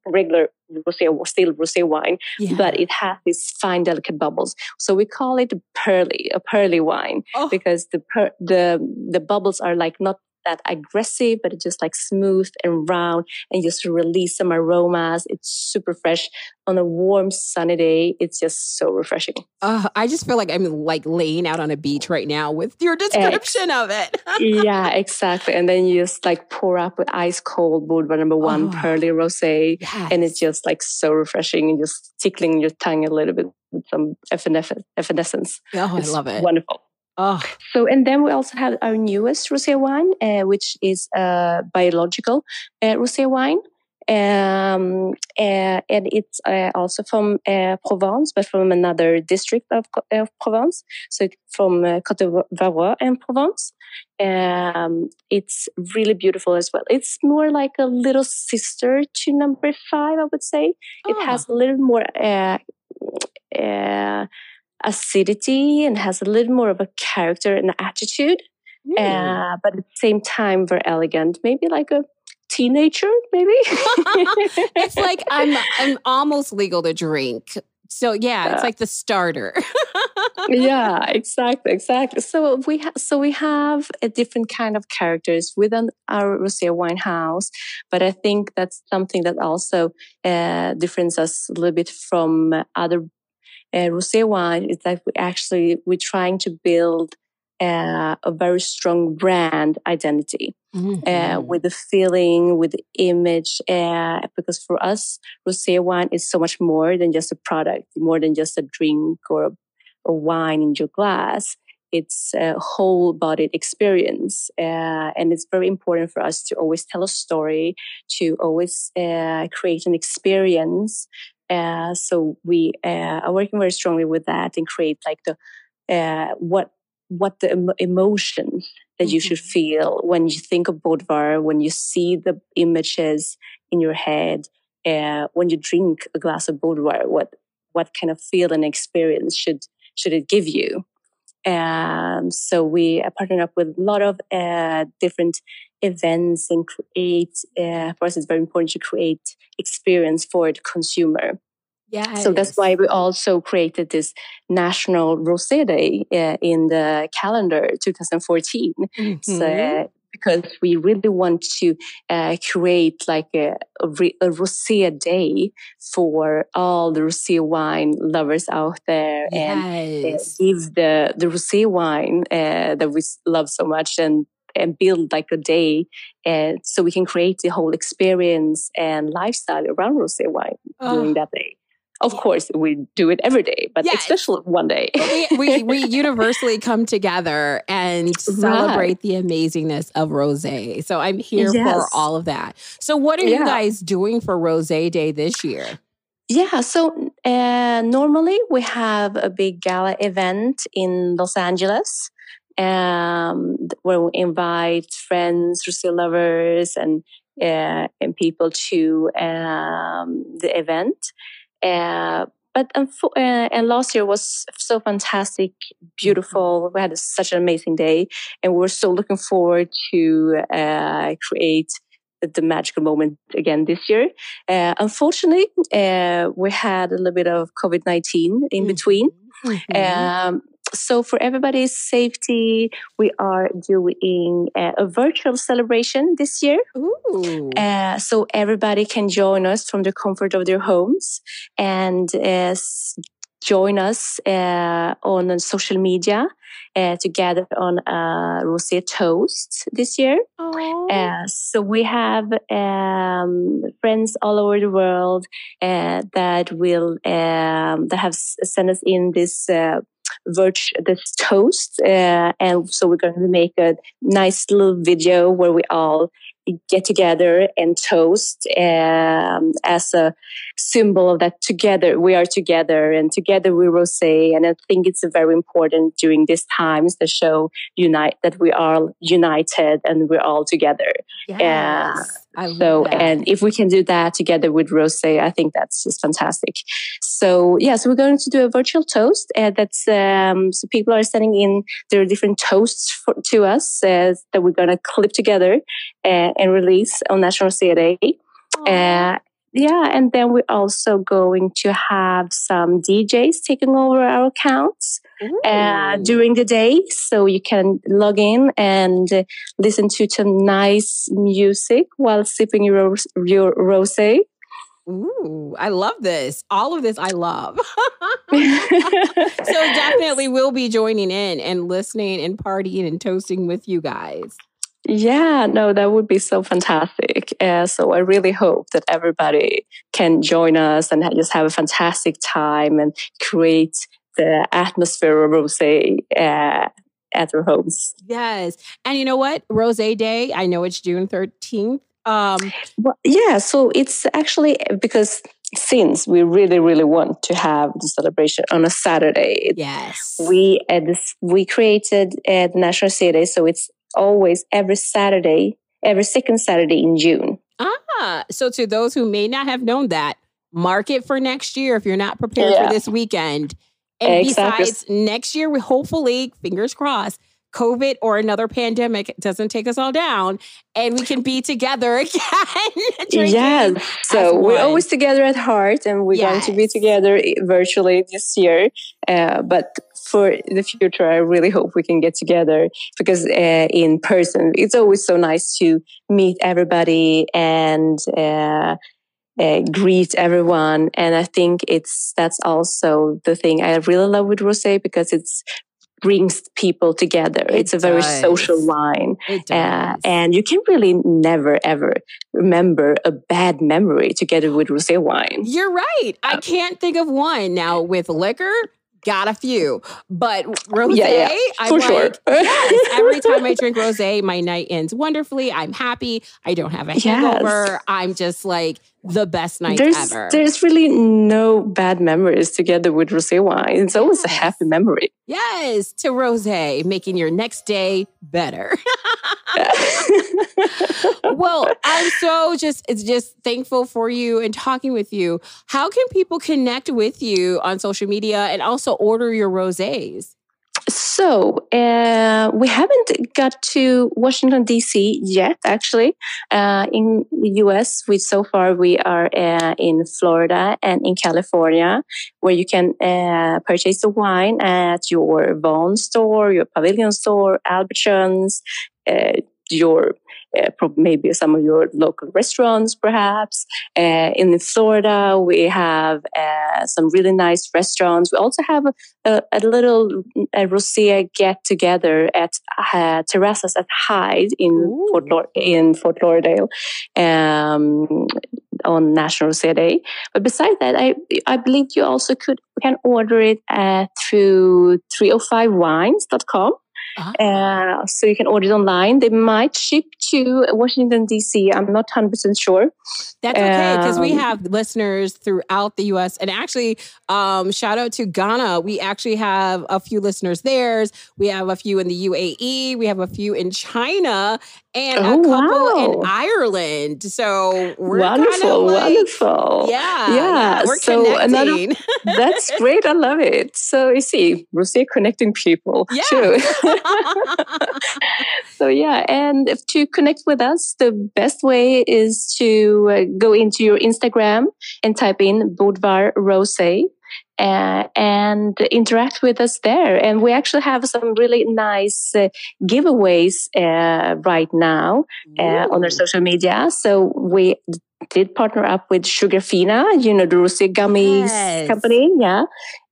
regular rosé, still rosé wine, yeah. but it has these fine, delicate bubbles. So we call it pearly, a pearly wine, Oh. because the per- the the bubbles are like not that aggressive, but it's just like smooth and round, and just release some aromas. It's super fresh on a warm, sunny day. It's just so refreshing. Uh, I just feel like I'm like laying out on a beach right now with your description of it. *laughs* yeah, exactly. And then you just like pour up with ice cold Bodvár number one Oh. pearly rosé. Yes. And it's just like so refreshing and just tickling your tongue a little bit with some effervescence. oh, I love it. Wonderful. Oh, So, and then we also have our newest rosé wine, uh, which is a biological uh, rosé wine. Um, uh, and it's uh, also from uh, Provence, but from another district of, of Provence. So from uh, Côte d'Ivoire and Provence. Um, it's really beautiful as well. It's more like a little sister to number five, I would say. It Oh. has a little more uh, uh, acidity and has a little more of a character and attitude, Mm. uh, but at the same time very elegant. Maybe like a teenager, maybe. *laughs* it's like *laughs* I'm I'm almost legal to drink. So yeah, it's like the starter. *laughs* yeah, exactly, exactly. So we ha- so we have a different kind of characters within our rosé wine house, but I think that's something that also uh, differentiates us a little bit from other uh, rosé wine. Is that we actually we're trying to build uh, a very strong brand identity uh, Mhm. with the feeling, with the image. Uh, because for us, rosé wine is so much more than just a product, more than just a drink or a, a wine in your glass. It's a whole bodied experience. Uh, and it's very important for us to always tell a story, to always uh, create an experience. Uh, so we uh, are working very strongly with that and create like the uh, what what the emo- emotions that you should Mhm. feel when you think of Bodvár, when you see the images in your head, uh, when you drink a glass of Bodvár, what what kind of feel and experience should should it give you? Um, so we are partnering up with a lot of uh, different events and create. Uh, for us, it's very important to create experience for the consumer. Yeah. So that's why we also created this National Rosé Day uh, in the calendar 2014. Mhm. So, because we really want to uh, create like a, a, a rosé day for all the rosé wine lovers out there and uh, give the the rosé wine uh, that we love so much and and build like a day and so we can create the whole experience and lifestyle around rosé wine during Oh. that day of course we do it every day but Yes. especially one day we, we we *laughs* universally come together and celebrate the amazingness of rosé. So I'm here for all of that. So what are you guys doing for Rosé Day this year? Yeah, so uh, normally we have a big gala event in Los Angeles um, th- where we invite friends, Rosé lovers, and uh, and people to um, the event. Uh, but unfo- uh, and last year was so fantastic, beautiful. We had such an amazing day, and we're so looking forward to uh, create the magical moment again this year. Uh, unfortunately, uh, we had a little bit of COVID 19 in Mhm. between. Mhm. Um, so, for everybody's safety, we are doing uh, a virtual celebration this year. Ooh. Uh, so, everybody can join us from the comfort of their homes and uh, join us uh, on social media uh, to gather on a rosé toast this year. Uh, so we have um, friends all over the world uh, that will um, that have sent us in this uh, this toast, uh, and so we're going to make a nice little video where we all get together and toast um, as a symbol of that together we are together and together we rosé and i think it's very important during these times to show unite that we are united and we're all together yes. I love so, that. and if we can do that together with Rose, I think that's just fantastic. So, yeah, so we're going to do a virtual toast. Uh, that's um, so people are sending in their different toasts for, to us uh, that we're going to clip together uh, and release on National Rosé Day. Uh, yeah, and then we're also going to have some DJs taking over our accounts uh, during the day. So you can log in and uh, listen to some nice music while sipping your, ros- your rosé. Ooh, I love this. All of this I love. *laughs* *laughs* so definitely *laughs* we'll be joining in and listening and partying and toasting with you guys. yeah, no, that would be so fantastic. Uh, so I really hope that everybody can join us and just have a fantastic time and create the atmosphere of rosé uh, at their homes. Yes. And you know what? Rose Day, I know it's June 13th. Um, Well, yeah, so it's actually because since we really, really want to have the celebration on a Saturday, yes. we uh, this, we created uh, the National City, so it's always every Saturday, every second Saturday in June. Ah, so to those who may not have known that, mark it for next year if you're not prepared Yeah. for this weekend. And Exactly. besides, next year, we hopefully, fingers crossed, COVID or another pandemic doesn't take us all down and we can be together *laughs* again. Yes, so we're one. always together at heart, and we're going to be together virtually this year. Uh, but for the future, I really hope we can get together because uh, in person, it's always so nice to meet everybody and uh, uh, greet everyone. And I think it's that's also the thing I really love with Rosé because it's brings people together. It it's a very social wine. It Uh, and you can really never ever remember a bad memory together with rosé wine. You're right. I can't think of one now with liquor. Got a few, but rosé, Yeah, yeah, I'm for like, sure. yes, every time I drink rosé, my night ends wonderfully. I'm happy. I don't have a *laughs* Yes. hangover. I'm just like the best night there's ever. there's really no bad memories together with rosé wine. It's always a happy memory. yes, to rosé, making your next day better. *laughs* well, I'm so just it's just thankful for you and talking with you. How can people connect with you on social media and also order your rosés? So uh, we haven't got to Washington D.C. yet. Actually, uh, in the U.S., we so far we are uh, in Florida and in California, where you can uh, purchase the wine at your Vons store, your Pavilion store, Albertsons, uh, your uh, maybe some of your local restaurants, perhaps. Uh, in Florida, we have uh, some really nice restaurants. We also have a, a, a little a rosé get together at uh, Terraces at Hyde in Ooh. Fort in Fort Lauderdale um, on National Rosé Day. But besides that, I I believe you also could can order it through 305wines.com. Ah. Uh, so you can order it online. They might ship to Washington D.C. I'm not hundred percent sure. That's okay because we Um, have listeners throughout the US. And actually, um, shout out to Ghana. We actually have a few listeners there. We have a few in the UAE. We have a few in China and Oh, a couple wow. in Ireland. So we're wonderful, like, wonderful. Yeah, Yeah, we're so another- connecting. *laughs* That's great. I love it. So you see, we're still connecting people Yeah. too. *laughs* *laughs* so yeah, and if to connect with us, the best way is to uh, go into your Instagram and type in Bodvár Rose. Uh, and interact with us there. And we actually have some really nice uh, giveaways uh, right now uh, on our social media. So we did partner up with Sugarfina, you know, the Rosie Gummies Yes. company. Yeah.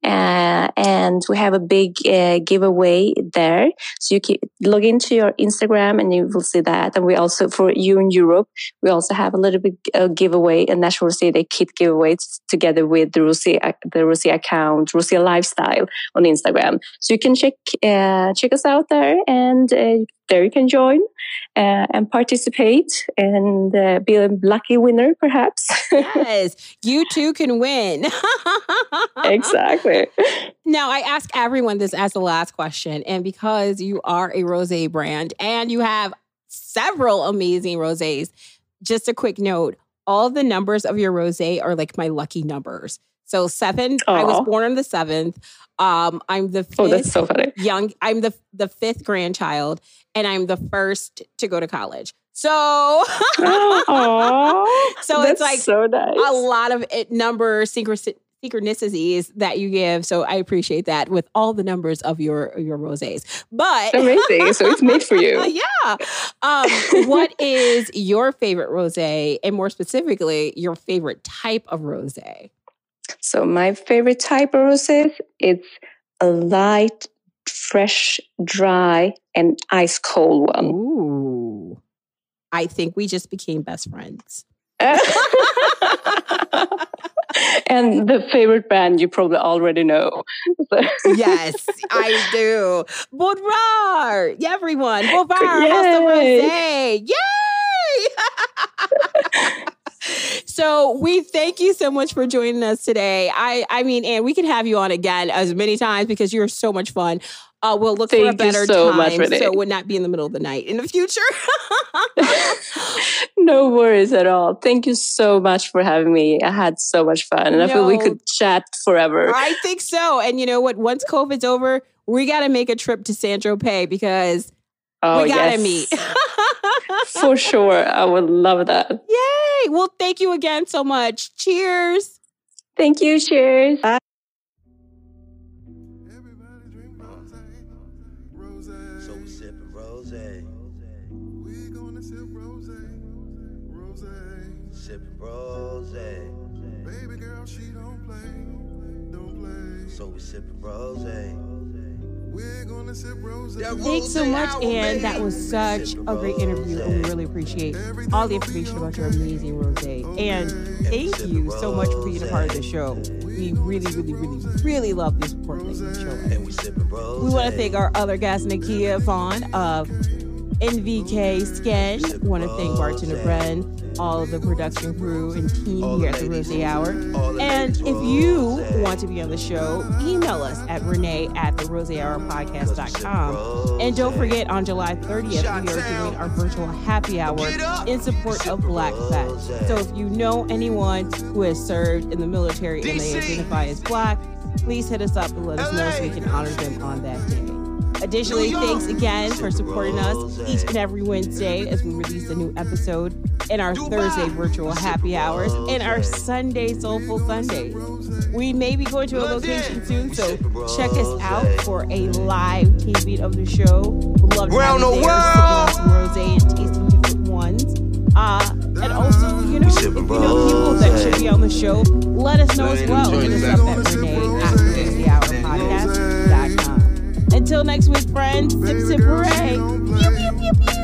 Uh, and we have a big uh, giveaway there. So you can log into your Instagram and you will see that. And we also, for you in Europe, we also have a little bit uh, giveaway, a National Day kit giveaway together with the Rosie, the Rosie account, Rosie Lifestyle on Instagram. So you can check, uh, check us out there and uh, there you can join uh, and participate and uh, be a lucky winner, perhaps. *laughs* yes, you too can win. *laughs* exactly. Now, I ask everyone this as the last question. And because you are a rose brand and you have several amazing roses, just a quick note all the numbers of your rose are like my lucky numbers. So, seven, I was born on the seventh. Um, I'm the fifth Oh, that's so funny. young, I'm the, the fifth grandchild, and I'm the first to go to college. So, *laughs* *laughs* So it's like so nice. a lot of it number synchro- synchronicities that you give. So I appreciate that with all the numbers of your your rosés. But Amazing. So it's made for you. *laughs* yeah. Um, what is your favorite rosé, and more specifically, your favorite type of rosé? So my favorite type of roses, it's a light, fresh, dry, and ice cold one. Ooh, I think we just became best friends. *laughs* and the favorite band you probably already know. So- *laughs* Yes, I do. Bodvár. Yeah, everyone. Bodvár of Yay. Rosé. Yay! *laughs* so we thank you so much for joining us today. I I mean, and we can have you on again as many times because you're so much fun. Uh, we'll look for a better so time much, so it would not be in the middle of the night in the future. *laughs* no worries at all. Thank you so much for having me. I had so much fun, and I feel we could chat forever. I think so. And you know what? Once COVID's over, we got to make a trip to Saint-Tropez because Oh, we got to yes. meet. *laughs* For sure. I would love that. Yay! Well, thank you again so much. Cheers. Thank you. Cheers. Everybody rose. We're gonna sip rose. Thanks so much, and that was such a great interview, and we really appreciate all the information about your amazing rose. And thank you so much for being a part of the show. We really, really, really, really love the support that you show us. We. We want to thank our other guest, Nikia Vaughn of NVK Skin. We want to thank Bartender Bren, all of the production crew and team here at the Rose Hour. And if you want to be on the show, email us at renee at the rosehourpodcast.com. And don't forget, on July 30th, we are doing our virtual happy hour in support of Black Vets. So if you know anyone who has served in the military and they identify as Black, please hit us up and let us know so we can honor them on that day. Additionally, thanks again for supporting us each and every Wednesday as we release a new episode in our Thursday virtual happy hours and our Sunday Soulful Sundays. We may be going to a location soon, so check us out for a live taping of the show. We'd love to have Round you the there, sipping some rosé and tasting different ones. Uh, and also, you know, if you know people that should be on the show, let us know as well. Hit us up at Renee at RoséHourPodcast.com. Until next week, friends, sip, sip, hooray. Pew, pew, pew, pew.